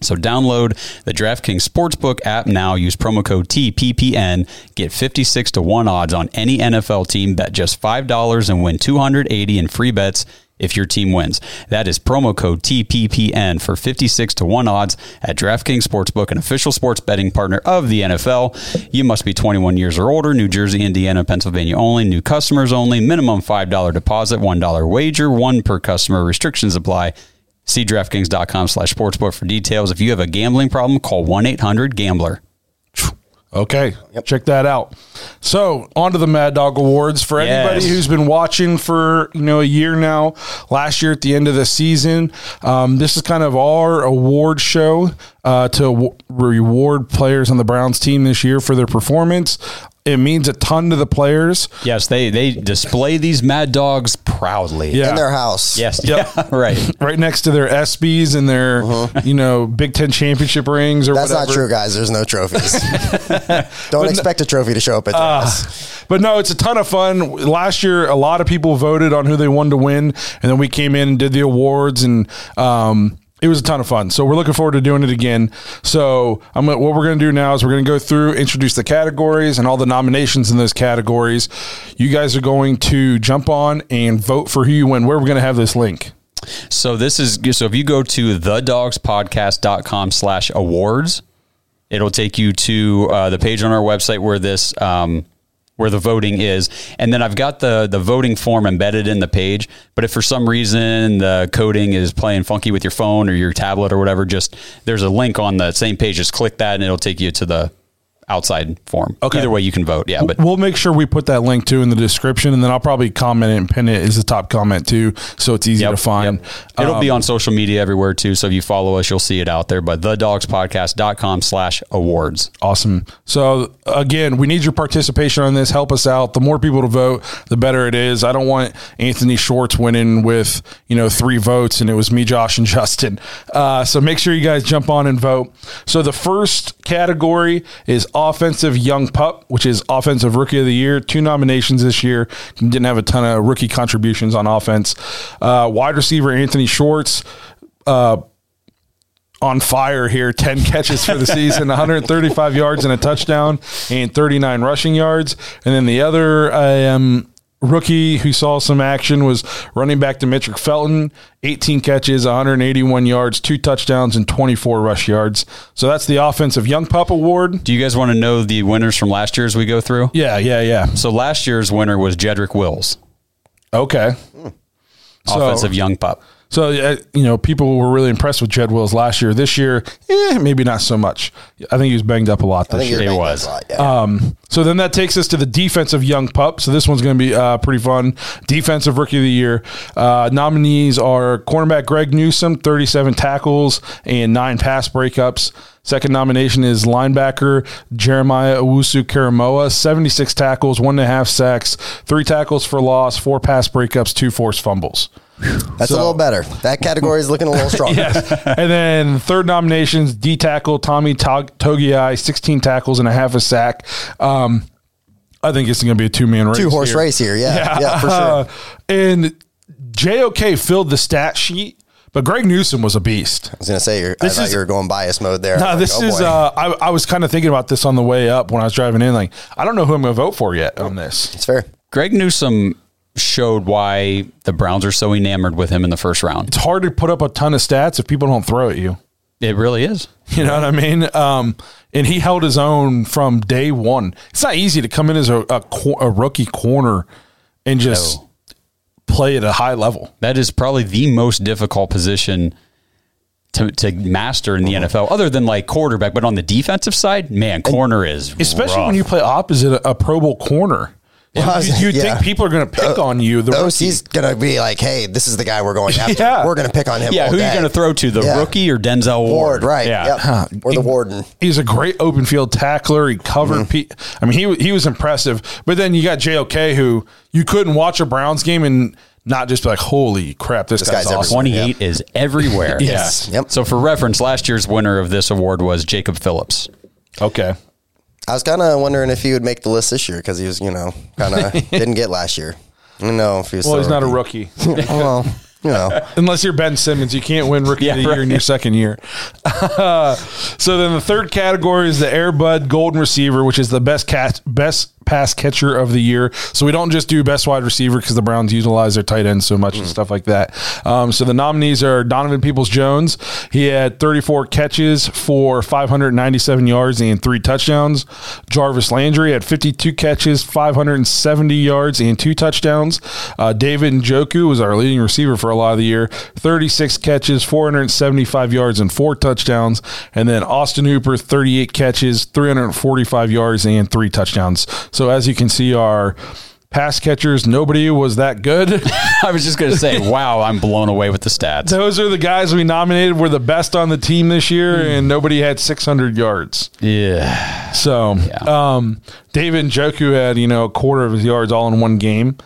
So download the DraftKings Sportsbook app now. Use promo code TPPN. Get 56 to 1 odds on any NFL team. Bet just $5 and win 280 in free bets if your team wins. That is promo code TPPN for 56 to 1 odds at DraftKings Sportsbook, an official sports betting partner of the NFL. You must be 21 years or older, New Jersey, Indiana, Pennsylvania only, new customers only, minimum $5 deposit, $1 wager, one per customer. Restrictions apply. See DraftKings.com slash sportsbook for details. If you have a gambling problem, call 1-800-GAMBLER. Okay, check that out. So, on to the Mad Dawg Awards for anybody who's been watching for you know a year now. Last year at the end of the season, um, this is kind of our award show uh, to w- reward players on the Browns team this year for their performance. It means a ton to the players. Yes, they, they display these Mad Dawgs proudly. Yeah. in their house. Yes. Yep. Yeah, [laughs] right. Right next to their SBs and their, you know, Big Ten championship rings or Uh-huh. That's whatever. not true, guys. There's no trophies. [laughs] Don't expect a trophy to show up at the house. But no, it's a ton of fun. Last year, a lot of people voted on who they wanted to win, and then we came in and did the awards, and um, it was a ton of fun. So we're looking forward to doing it again. So I'm what we're going to do now is we're going to go through, introduce the categories and all the nominations in those categories. You guys are going to jump on and vote for who you win. Where we're going to have this link. So this is so if you go to thedawgspodcast.com slash awards, it'll take you to uh, the page on our website where this um, where the voting is. And then I've got the the voting form embedded in the page. But if for some reason the coding is playing funky with your phone or your tablet or whatever, just there's a link on the same page. Just click that and it'll take you to the outside form. Okay. Either way you can vote. Yeah. But We'll make sure we put that link too in the description, and then I'll probably comment and pin it as the top comment too, so it's easy Yep, to find. yep. It'll be Um, on social media everywhere too. So if you follow us, you'll see it out there. But thedawgspodcast.com slash awards. Awesome. So again, we need your participation on this. Help us out. The more people to vote, the better it is. I don't want Anthony Schwartz winning with you know three votes, and it was me, Josh, and [laughs] Justin. Uh, so make sure you guys jump on and vote. So the first category is offensive young pup, which is offensive rookie of the year. Two nominations this year. Didn't have a ton of rookie contributions on offense. Uh, wide receiver Anthony Schwartz. Uh, on fire here 10 [laughs] catches for the season 135 yards and a touchdown and 39 rushing yards and then the other I um, rookie who saw some action was running back Demetric Felton. 18 catches 181 yards two touchdowns and 24 rush yards. So that's the offensive young pup award. Do you guys want to know the winners from last year as we go through? yeah yeah yeah. So last year's winner was Jedrick Wills, okay. So- offensive young pup. So uh, you know, people were really impressed with Jed Wills last year. This year, eh, maybe not so much. I think he was banged up a lot I this think year. you're It right, was. lot, yeah. So then that takes us to the defensive young pup. So this one's going to be uh, pretty fun. Defensive rookie of the year. Uh, nominees are cornerback Greg Newsome, 37 tackles and nine pass breakups. Second nomination is linebacker Jeremiah Owusu-Koramoah, 76 tackles, one and a half sacks, three tackles for loss, four pass breakups, two forced fumbles. That's a little better. That category is looking a little [laughs] stronger. and then third nominations, D tackle Tommy Tog- Togiai, 16 tackles and a half a sack. Um, I think it's going to be a two man race. Two horse here. race here. Yeah. Yeah, for sure. Uh, [laughs] and JOK filled the stat sheet, but Greg Newsome was a beast. I was going to say, you're, I This thought is- you were going bias mode there. No, I'm like, this oh, is. Uh, I, I was kind of thinking about this on the way up when I was driving in. Like, I don't know who I'm going to vote for yet on this. it's fair. Greg Newsome showed why the Browns are so enamored with him in the first round. It's hard to put up a ton of stats if people don't throw at you. It really is. You know what I mean? Um, and he held his own from day one. It's not easy to come in as a, a, cor- a rookie corner and just play at a high level. That is probably the most difficult position to, to master in the NFL, other than like quarterback. But on the defensive side, man, corner is Especially rough. when you play opposite a, a Pro Bowl corner. Well, you, would yeah. think people are going to pick on you. The The rookie. OC's gonna be like, "Hey, this is the guy we're going after. [laughs] Yeah. We're gonna pick on him." yeah, all who are you going to throw to, the Yeah. rookie or Denzel Ward? Ward, right? Yeah. Yep. Or the warden. He's a great open field tackler. He covered. Mm-hmm. Pe- I mean, he he was impressive. But then you got JOK, who you couldn't watch a Browns game and not just be like, "Holy crap, this, This guy's, guy's awesome." everywhere. 28 is everywhere. [laughs] Yes. Yep. So for reference, last year's winner of this award was Jacob Phillips. Okay, I was kind of wondering if he would make the list this year because he was, you know, kind of [laughs] didn't get last year. I don't know if he was. well, still he's not a rookie. [laughs] well, you know, Unless you're Ben Simmons, you can't win Rookie of the Yeah, Year in your second year. [laughs] so then the third category is the Air Bud Golden Receiver, which is the best cat best pass catcher of the year. So we don't just do best wide receiver because the Browns utilize their tight ends so much and stuff like that. Um, so the nominees are Donovan Peoples Jones. He had 34 catches for 597 yards and three touchdowns. Jarvis Landry had 52 catches, 570 yards and two touchdowns. Uh, David Njoku was our leading receiver for a lot of the year. 36 catches, 475 yards and four touchdowns. And then Austin Hooper, 38 catches, 345 yards and three touchdowns. So as you can see, our pass catchers, nobody was that good. [laughs] I was just going to say, wow, I'm blown away with the stats. Those are the guys we nominated were the best on the team this year, and nobody had 600 yards. Yeah. So, um, David Njoku had, you know, a quarter of his yards all in one game.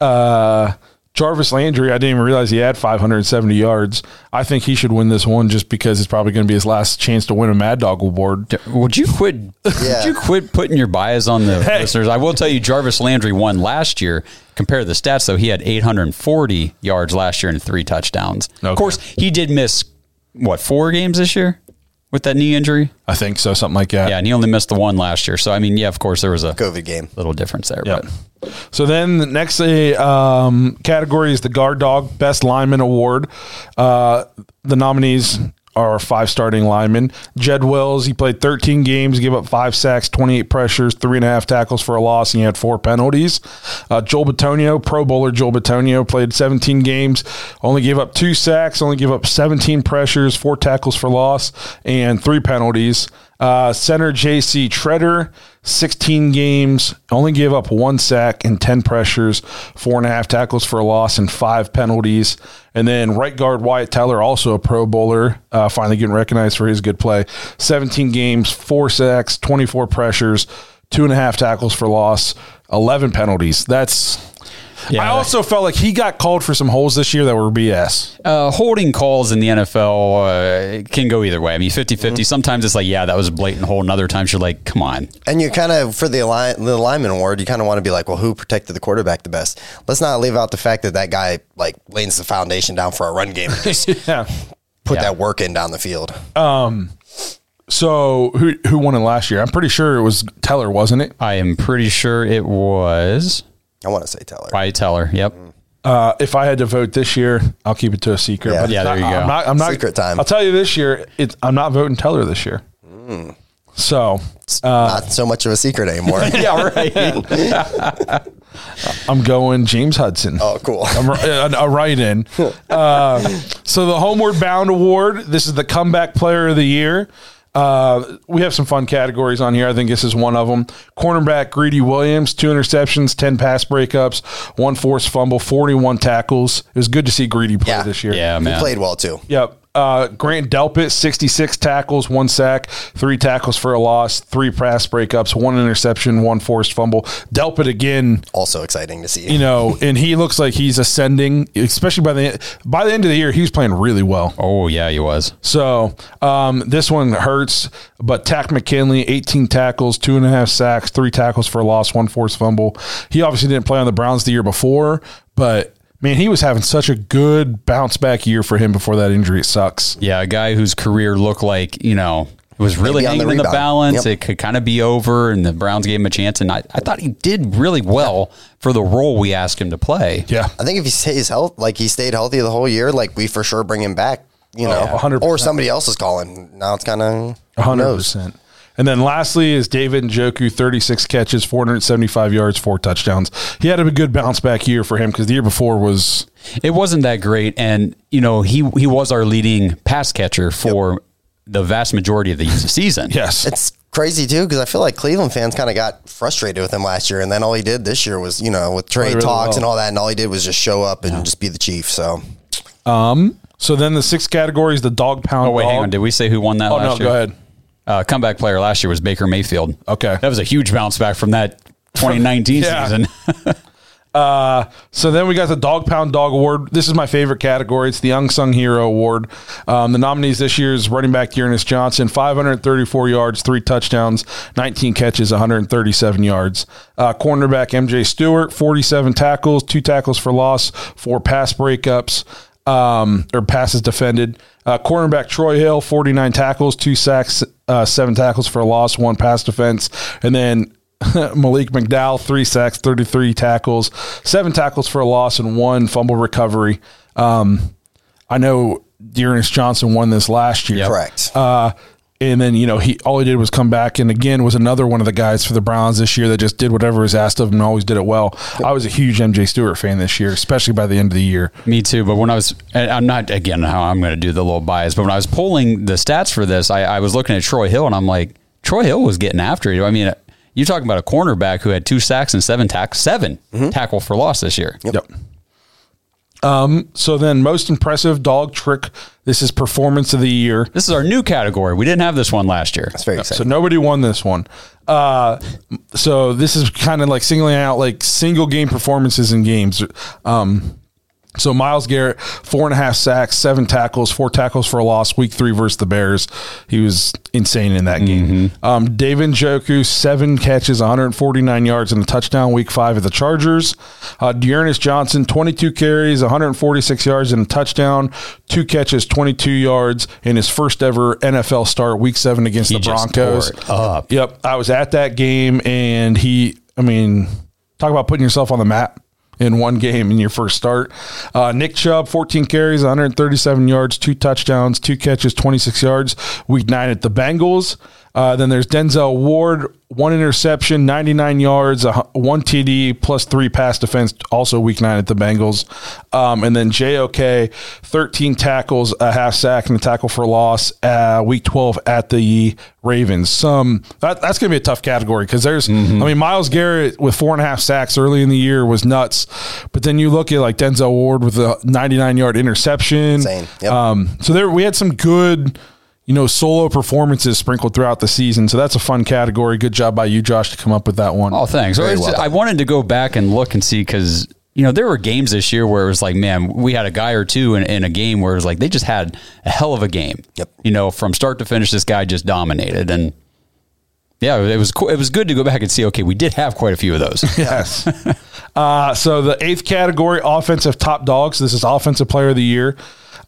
Uh, Jarvis Landry, I didn't even realize he had 570 yards. I think he should win this one just because it's probably going to be his last chance to win a Mad Dawg award. Would you quit? Would you quit putting your bias on the [laughs] listeners? I will tell you, Jarvis Landry won last year. Compare the stats, though. He had 840 yards last year and three touchdowns. Okay. Of course, he did miss what four games this year with that knee injury. I think so, something like that. Yeah, and he only missed the one last year. So I mean, yeah, of course there was a COVID game. little difference there. Yep. But So then the next uh, um, category is the Guard Dog Best Lineman Award. Uh, the nominees are five starting linemen. Jed Wills, he played 13 games, gave up five sacks, 28 pressures, three and a half tackles for a loss, and he had four penalties. Uh, Joel Bitonio, Pro Bowler Joel Bitonio, played 17 games, only gave up two sacks, only gave up 17 pressures, four tackles for loss, and three penalties. Uh, center JC Tretter, 16 games, only gave up one sack and 10 pressures, four and a half tackles for a loss, and five penalties. And then right guard Wyatt Teller, also a Pro Bowler, uh, finally getting recognized for his good play. 17 games, four sacks, 24 pressures, two and a half tackles for loss, 11 penalties. That's. I also felt like he got called for some holes this year that were BS. uh, holding calls in the NFL uh, can go either way. I mean, 50 50. Sometimes it's like, yeah, that was a blatant hole. And other times you're like, come on. And you kind of for the align, the lineman award, you kind of want to be like, well, who protected the quarterback the best? Let's not leave out the fact that that guy like lays the foundation down for a run game. and Just [laughs] Yeah. put that work in down the field. Um, So who who won it last year? I'm pretty sure it was Teller, wasn't it? I am pretty sure it was I want to say Teller. Wyatt Teller. Yep. Uh, if I had to vote this year, I'll keep it to a secret. Yeah. but Yeah, it's there you go. I'm not, I'm not Secret time. I'll tell you this year, it's, I'm not voting Teller this year. So not so much of a secret anymore. [laughs] yeah, right. [laughs] I'm going James Hudson. oh, cool. I'm ri- a, a write-in. [laughs] Uh, so the Homeward Bound Award. This is the Comeback Player of the Year. Uh, we have some fun categories on here. I think this is one of them. Cornerback Greedy Williams, two interceptions, ten pass breakups, one forced fumble, forty-one tackles. It was good to see Greedy play Yeah. this year. Yeah, man. He played well too. Yep. Uh, Grant Delpit, 66 tackles, one sack, three tackles for a loss, three pass breakups, one interception, one forced fumble. Delpit again, Also exciting to see. you know, and he looks like he's ascending, especially by the by the end of the year, he was playing really well. Oh, yeah, he was. So um, this one hurts, but Takk McKinley, 18 tackles, two and a half sacks, three tackles for a loss, one forced fumble. He obviously didn't play on the Browns the year before, but man, he was having such a good bounce back year for him before that injury. It sucks. Yeah, a guy whose career looked like, you know, it was really Maybe on the hanging in the balance. Yep. It could kind of be over, and the Browns gave him a chance. And I, I thought he did really well for the role we asked him to play. Yeah. I think if he stays health, like he stayed healthy the whole year, like we for sure bring him back. You oh, know, Oh, 100%. or somebody else is calling. Now it's kind of hundred percent. And then lastly is David Njoku, 36 catches, 475 yards, four touchdowns. He had a good bounce back year for him because the year before was It wasn't that great, and you know he he was our leading pass catcher for the vast majority of the [laughs] season. yes, It's crazy too because I feel like Cleveland fans kind of got frustrated with him last year, and then all he did this year was, you know, with trade really talks well. and all that, and all he did was just show up and just be the chief. So Um, So then the sixth category is the dog pound. Oh wait, hang on. Did we say who won that Oh last no, year? go ahead. Uh, comeback player last year was Baker Mayfield. Okay. that was a huge bounce back from that [laughs] 2019 Yeah. season. [laughs] Uh, so then we got the Dog Pound Dog Award. This is my favorite category. It's the Unsung Hero Award. Um, the nominees this year is running back D'Ernest Johnson, 534 yards, three touchdowns, 19 catches, 137 yards. Uh, cornerback MJ Stewart, 47 tackles, two tackles for loss, four pass breakups, um, or passes defended. Uh, cornerback Troy Hill, 49 tackles, two sacks, uh, seven tackles for a loss, one pass defense. And then [laughs] Malik McDowell, three sacks, 33 tackles, seven tackles for a loss, and one fumble recovery. Um, I know D'Ernest Johnson won this last year. correct. Uh, and then, you know, he all he did was come back and again was another one of the guys for the Browns this year that just did whatever was asked of him and always did it well. I was a huge MJ Stewart fan this year, especially by the end of the year. Me too. But when I was, and I'm not again how I'm going to do the little bias, but when I was pulling the stats for this, I, I was looking at Troy Hill and I'm like, Troy Hill was getting after you. I mean, you're talking about a cornerback who had two sacks and seven tack 7 mm-hmm. tackle for loss this year. Yep. Um, so then most impressive dog trick. This is performance of the year. This is our new category. We didn't have this one last year. That's very exciting. So nobody won this one. Uh, so this is kind of like singling out like single game performances in games. Um, so Myles Garrett, four and a half sacks, seven tackles, four tackles for a loss. Week three versus the Bears, he was insane in that game. Um, David Njoku, seven catches, 149 yards and a touchdown. Week five at the Chargers. Uh, D'Ernest Johnson, 22 carries, 146 yards and a touchdown. Two catches, 22 yards in his first ever NFL start. Week seven against He the Broncos. Yep, I was at that game, and he. I mean, talk about putting yourself on the map in one game in your first start. Uh, Nick Chubb, 14 carries, 137 yards, two touchdowns, two catches, 26 yards. Week nine at the Bengals. Uh, then there's Denzel Ward, one interception, 99 yards, a, one TD, plus three pass defense, also week nine at the Bengals. Um, and then JOK, 13 tackles, a half sack, and a tackle for loss, uh, week 12 at the Ravens. Some that, That's going to be a tough category because there's, I mean, Myles Garrett with four and a half sacks early in the year was nuts. But then you look at like Denzel Ward with a 99 yard interception. Yep. Um, so there we had some good, you know, solo performances sprinkled throughout the season. So that's a fun category. Good job by you, Josh, to come up with that one. Oh, thanks. Very well done. I wanted to go back and look and see because you know there were games this year where it was like, man, we had a guy or two in, in a game where it was like they just had a hell of a game. Yep. You know, from start to finish, this guy just dominated, and yeah, it was. It was good to go back and see. Okay, we did have quite a few of those. [laughs] Yes. uh, so the eighth category, offensive top dogs. This is offensive player of the year.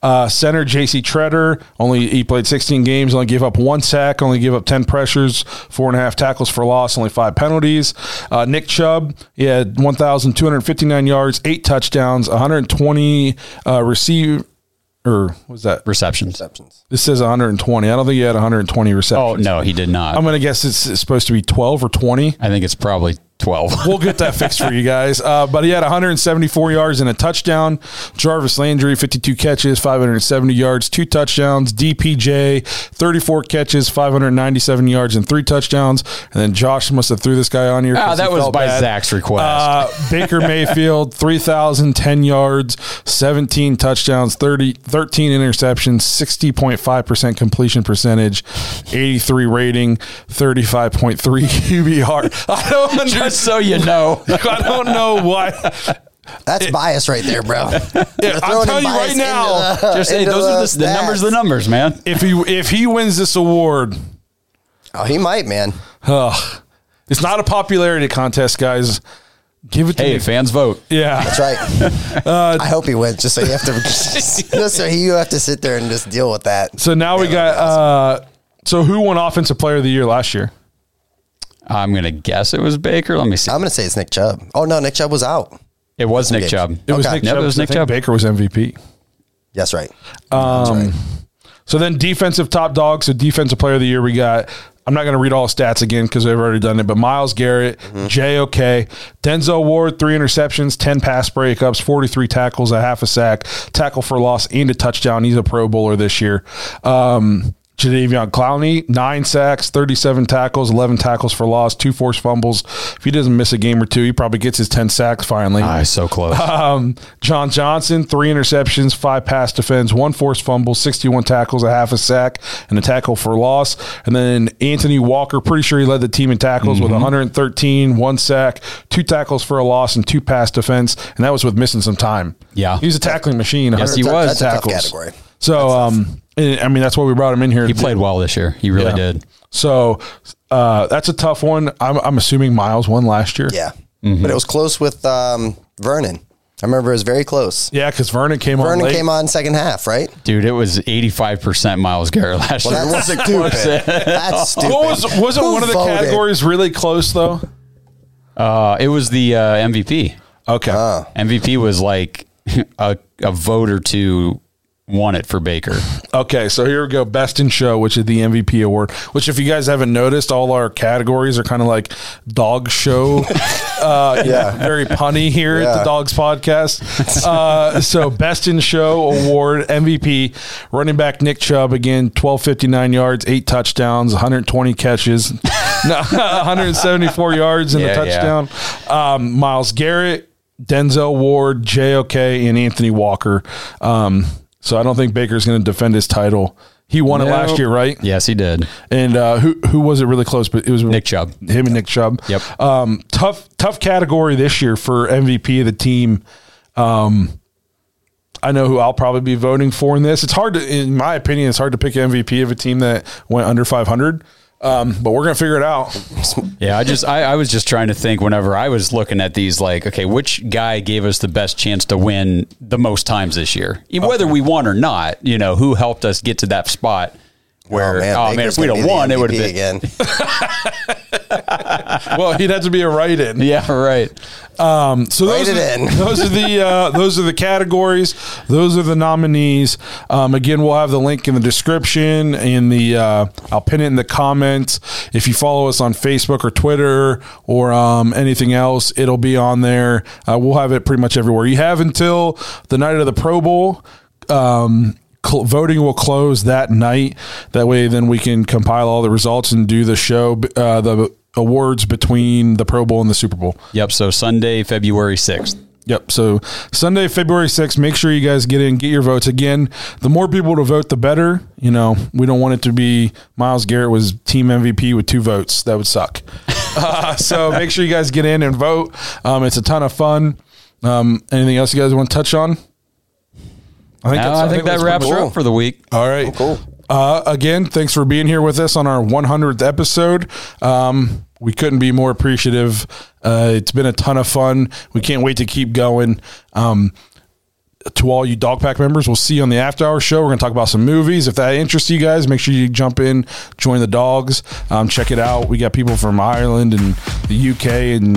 Uh, center J.C. Tretter only he played 16 games, only gave up one sack, only gave up 10 pressures, four and a half tackles for loss, only five penalties. Uh, Nick Chubb, he had 1,259 yards, eight touchdowns, 120 uh, receive or what was that? Receptions. Receptions. This says 120. I don't think he had 120 receptions. Oh no, he did not. I'm gonna guess it's, it's supposed to be 12 or 20 I think it's probably twelve. [laughs] we'll get that fixed for you guys. Uh, but he had 174 yards and a touchdown. Jarvis Landry, 52 catches, 570 yards, two touchdowns. DPJ, 34 catches, 597 yards, and three touchdowns. And then Josh must have threw this guy on here. 'cause that was by bad. Zach's request. Uh, Baker [laughs] Mayfield, 3,010 yards, 17 touchdowns, 30, 13 interceptions, 60.5% completion percentage, 83 rating, 35.3 [laughs] QBR. I don't understand. Just so you know. [laughs] I don't know why. That's bias right there, bro. Yeah, I'm throwing telling you right now, into the- Just say into those are the, the numbers. The numbers, man. if he if he wins this award, Oh, he might, man. ugh, it's not a popularity contest, guys. Give it to Hey, me. fans vote. Yeah. That's right. [laughs] Uh, I hope he wins, just so you have to, [laughs] just so you have to sit there and just deal with that. So now we got. Uh, so who won Offensive Player of the Year last year? I'm gonna guess it was Baker. Let me see. I'm going to say it's Nick Chubb. Oh no, Nick Chubb was out. It was Nick. Chubb. It was Okay. Nick Yep, Chubb. it was 'cause I Nick Chubb. Baker was MVP. That's right. Um, So then defensive top dog, so defensive player of the year, we got. I'm not going to read all the stats again because I've already done it, but Myles Garrett, JOK, Denzel Ward, three interceptions, 10 pass breakups, 43 tackles, a half a sack, tackle for loss, and a touchdown. He's a Pro Bowler this year. Um, Jadeveon Clowney, nine sacks, 37 tackles, 11 tackles for loss, two forced fumbles. If he doesn't miss a game or two, he probably gets his 10 sacks finally. Ah, so close. [laughs] Um, John Johnson, three interceptions, five pass defense, one forced fumble, 61 tackles, a half a sack, and a tackle for loss. And then Anthony Walker, pretty sure he led the team in tackles with 113, one sack, two tackles for a loss, and two pass defense. And that was with missing some time. Yeah. He's a tackling machine. Yes, he was. That's a tough tackles. category. So, um, I mean, that's why we brought him in here. he played well this year. He really Yeah. did. So, uh, that's a tough one. I'm, I'm assuming Myles won last year. Yeah. Mm-hmm. But it was close with um, Vernon. I remember it was very close. Yeah, because Vernon came on Vernon came on second half, right? Dude, it was 85% Myles Garrett last Well, year. that's [laughs] stupid. That's [laughs] stupid. What was wasn't Who one of the voted? categories really close though? Uh, it was the uh, MVP. Okay. MVP was like [laughs] a, a vote or two won it for Baker. Okay, so here we go. Best in show, which is the MVP award. Which, if you guys haven't noticed, all our categories are kind of like dog show. [laughs] uh, yeah, very punny here at the Dawgs Podcast. Uh, so, best in show award MVP, running back Nick Chubb again, twelve fifty nine yards, eight touchdowns, one hundred twenty catches, [laughs] no, one hundred seventy four yards in the Yeah, yeah. touchdown. Um, Myles Garrett. Denzel Ward, JOK, and Anthony Walker. Um, so I don't think Baker's going to defend his title. He won it last year, right? Yes, he did. And uh, who who was it really close? But it was Nick Chubb. Him and Nick Chubb. Yep. Um, tough tough category this year for MVP of the team. Um, I know who I'll probably be voting for in this. It's hard to, in my opinion, it's hard to pick MVP of a team that went under 500. Um, but we're gonna figure it out. Yeah, I just I, I was just trying to think whenever I was looking at these like, okay, which guy gave us the best chance to win the most times this year? Whether we won or not, you know, who helped us get to that spot where oh man, Baker's if we'd gonna have won, it would have been again. [laughs] well, he'd have to be a write-in. Yeah, right. Um, so those Write are, it in. [laughs] those are the uh, those are the categories. Those are the nominees. Um, again, we'll have the link in the description. In the uh, I'll pin it in the comments. If you follow us on Facebook or Twitter or um, anything else, it'll be on there. Uh, we'll have it pretty much everywhere. You have until the night of the Pro Bowl. Um, cl- voting will close that night. That way, then we can compile all the results and do the show, uh, the awards between the Pro Bowl and the Super Bowl. Yep. So Sunday, February sixth. Yep. So Sunday, February 6th, make sure you guys get in, get your votes. Again, the more people to vote, the better. You know, we don't want it to be Myles Garrett was team MVP with two votes. That would suck. [laughs] uh, so make sure you guys get in and vote. Um, it's a ton of fun. Um, anything else you guys want to touch on? I think, I think, that wraps pretty her up for the week. All right. cool. Uh, again, thanks for being here with us on our 100th episode. Um, we couldn't be more appreciative. Uh, it's been a ton of fun. We can't wait to keep going. Um, to all you Dog Pack members, we'll see you on the After Hour show. We're going to talk about some movies. If that interests you guys, make sure you jump in, join the dogs, um, check it out. We got people from Ireland and the UK and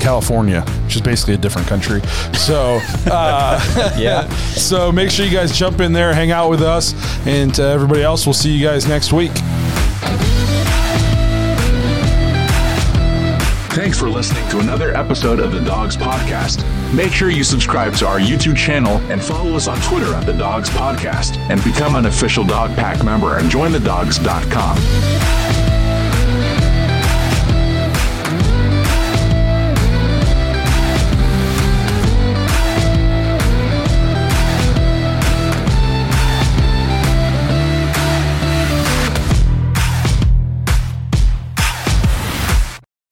California, which is basically a different country. So, uh, [laughs] Yeah. [laughs] so make sure you guys jump in there, hang out with us, and to everybody else, we'll see you guys next week. Thanks for listening to another episode of the Dawgs Podcast. Make sure you subscribe to our YouTube channel and follow us on Twitter at the Dawgs Podcast and become an official Dog Pack member at jointhedawgs.com.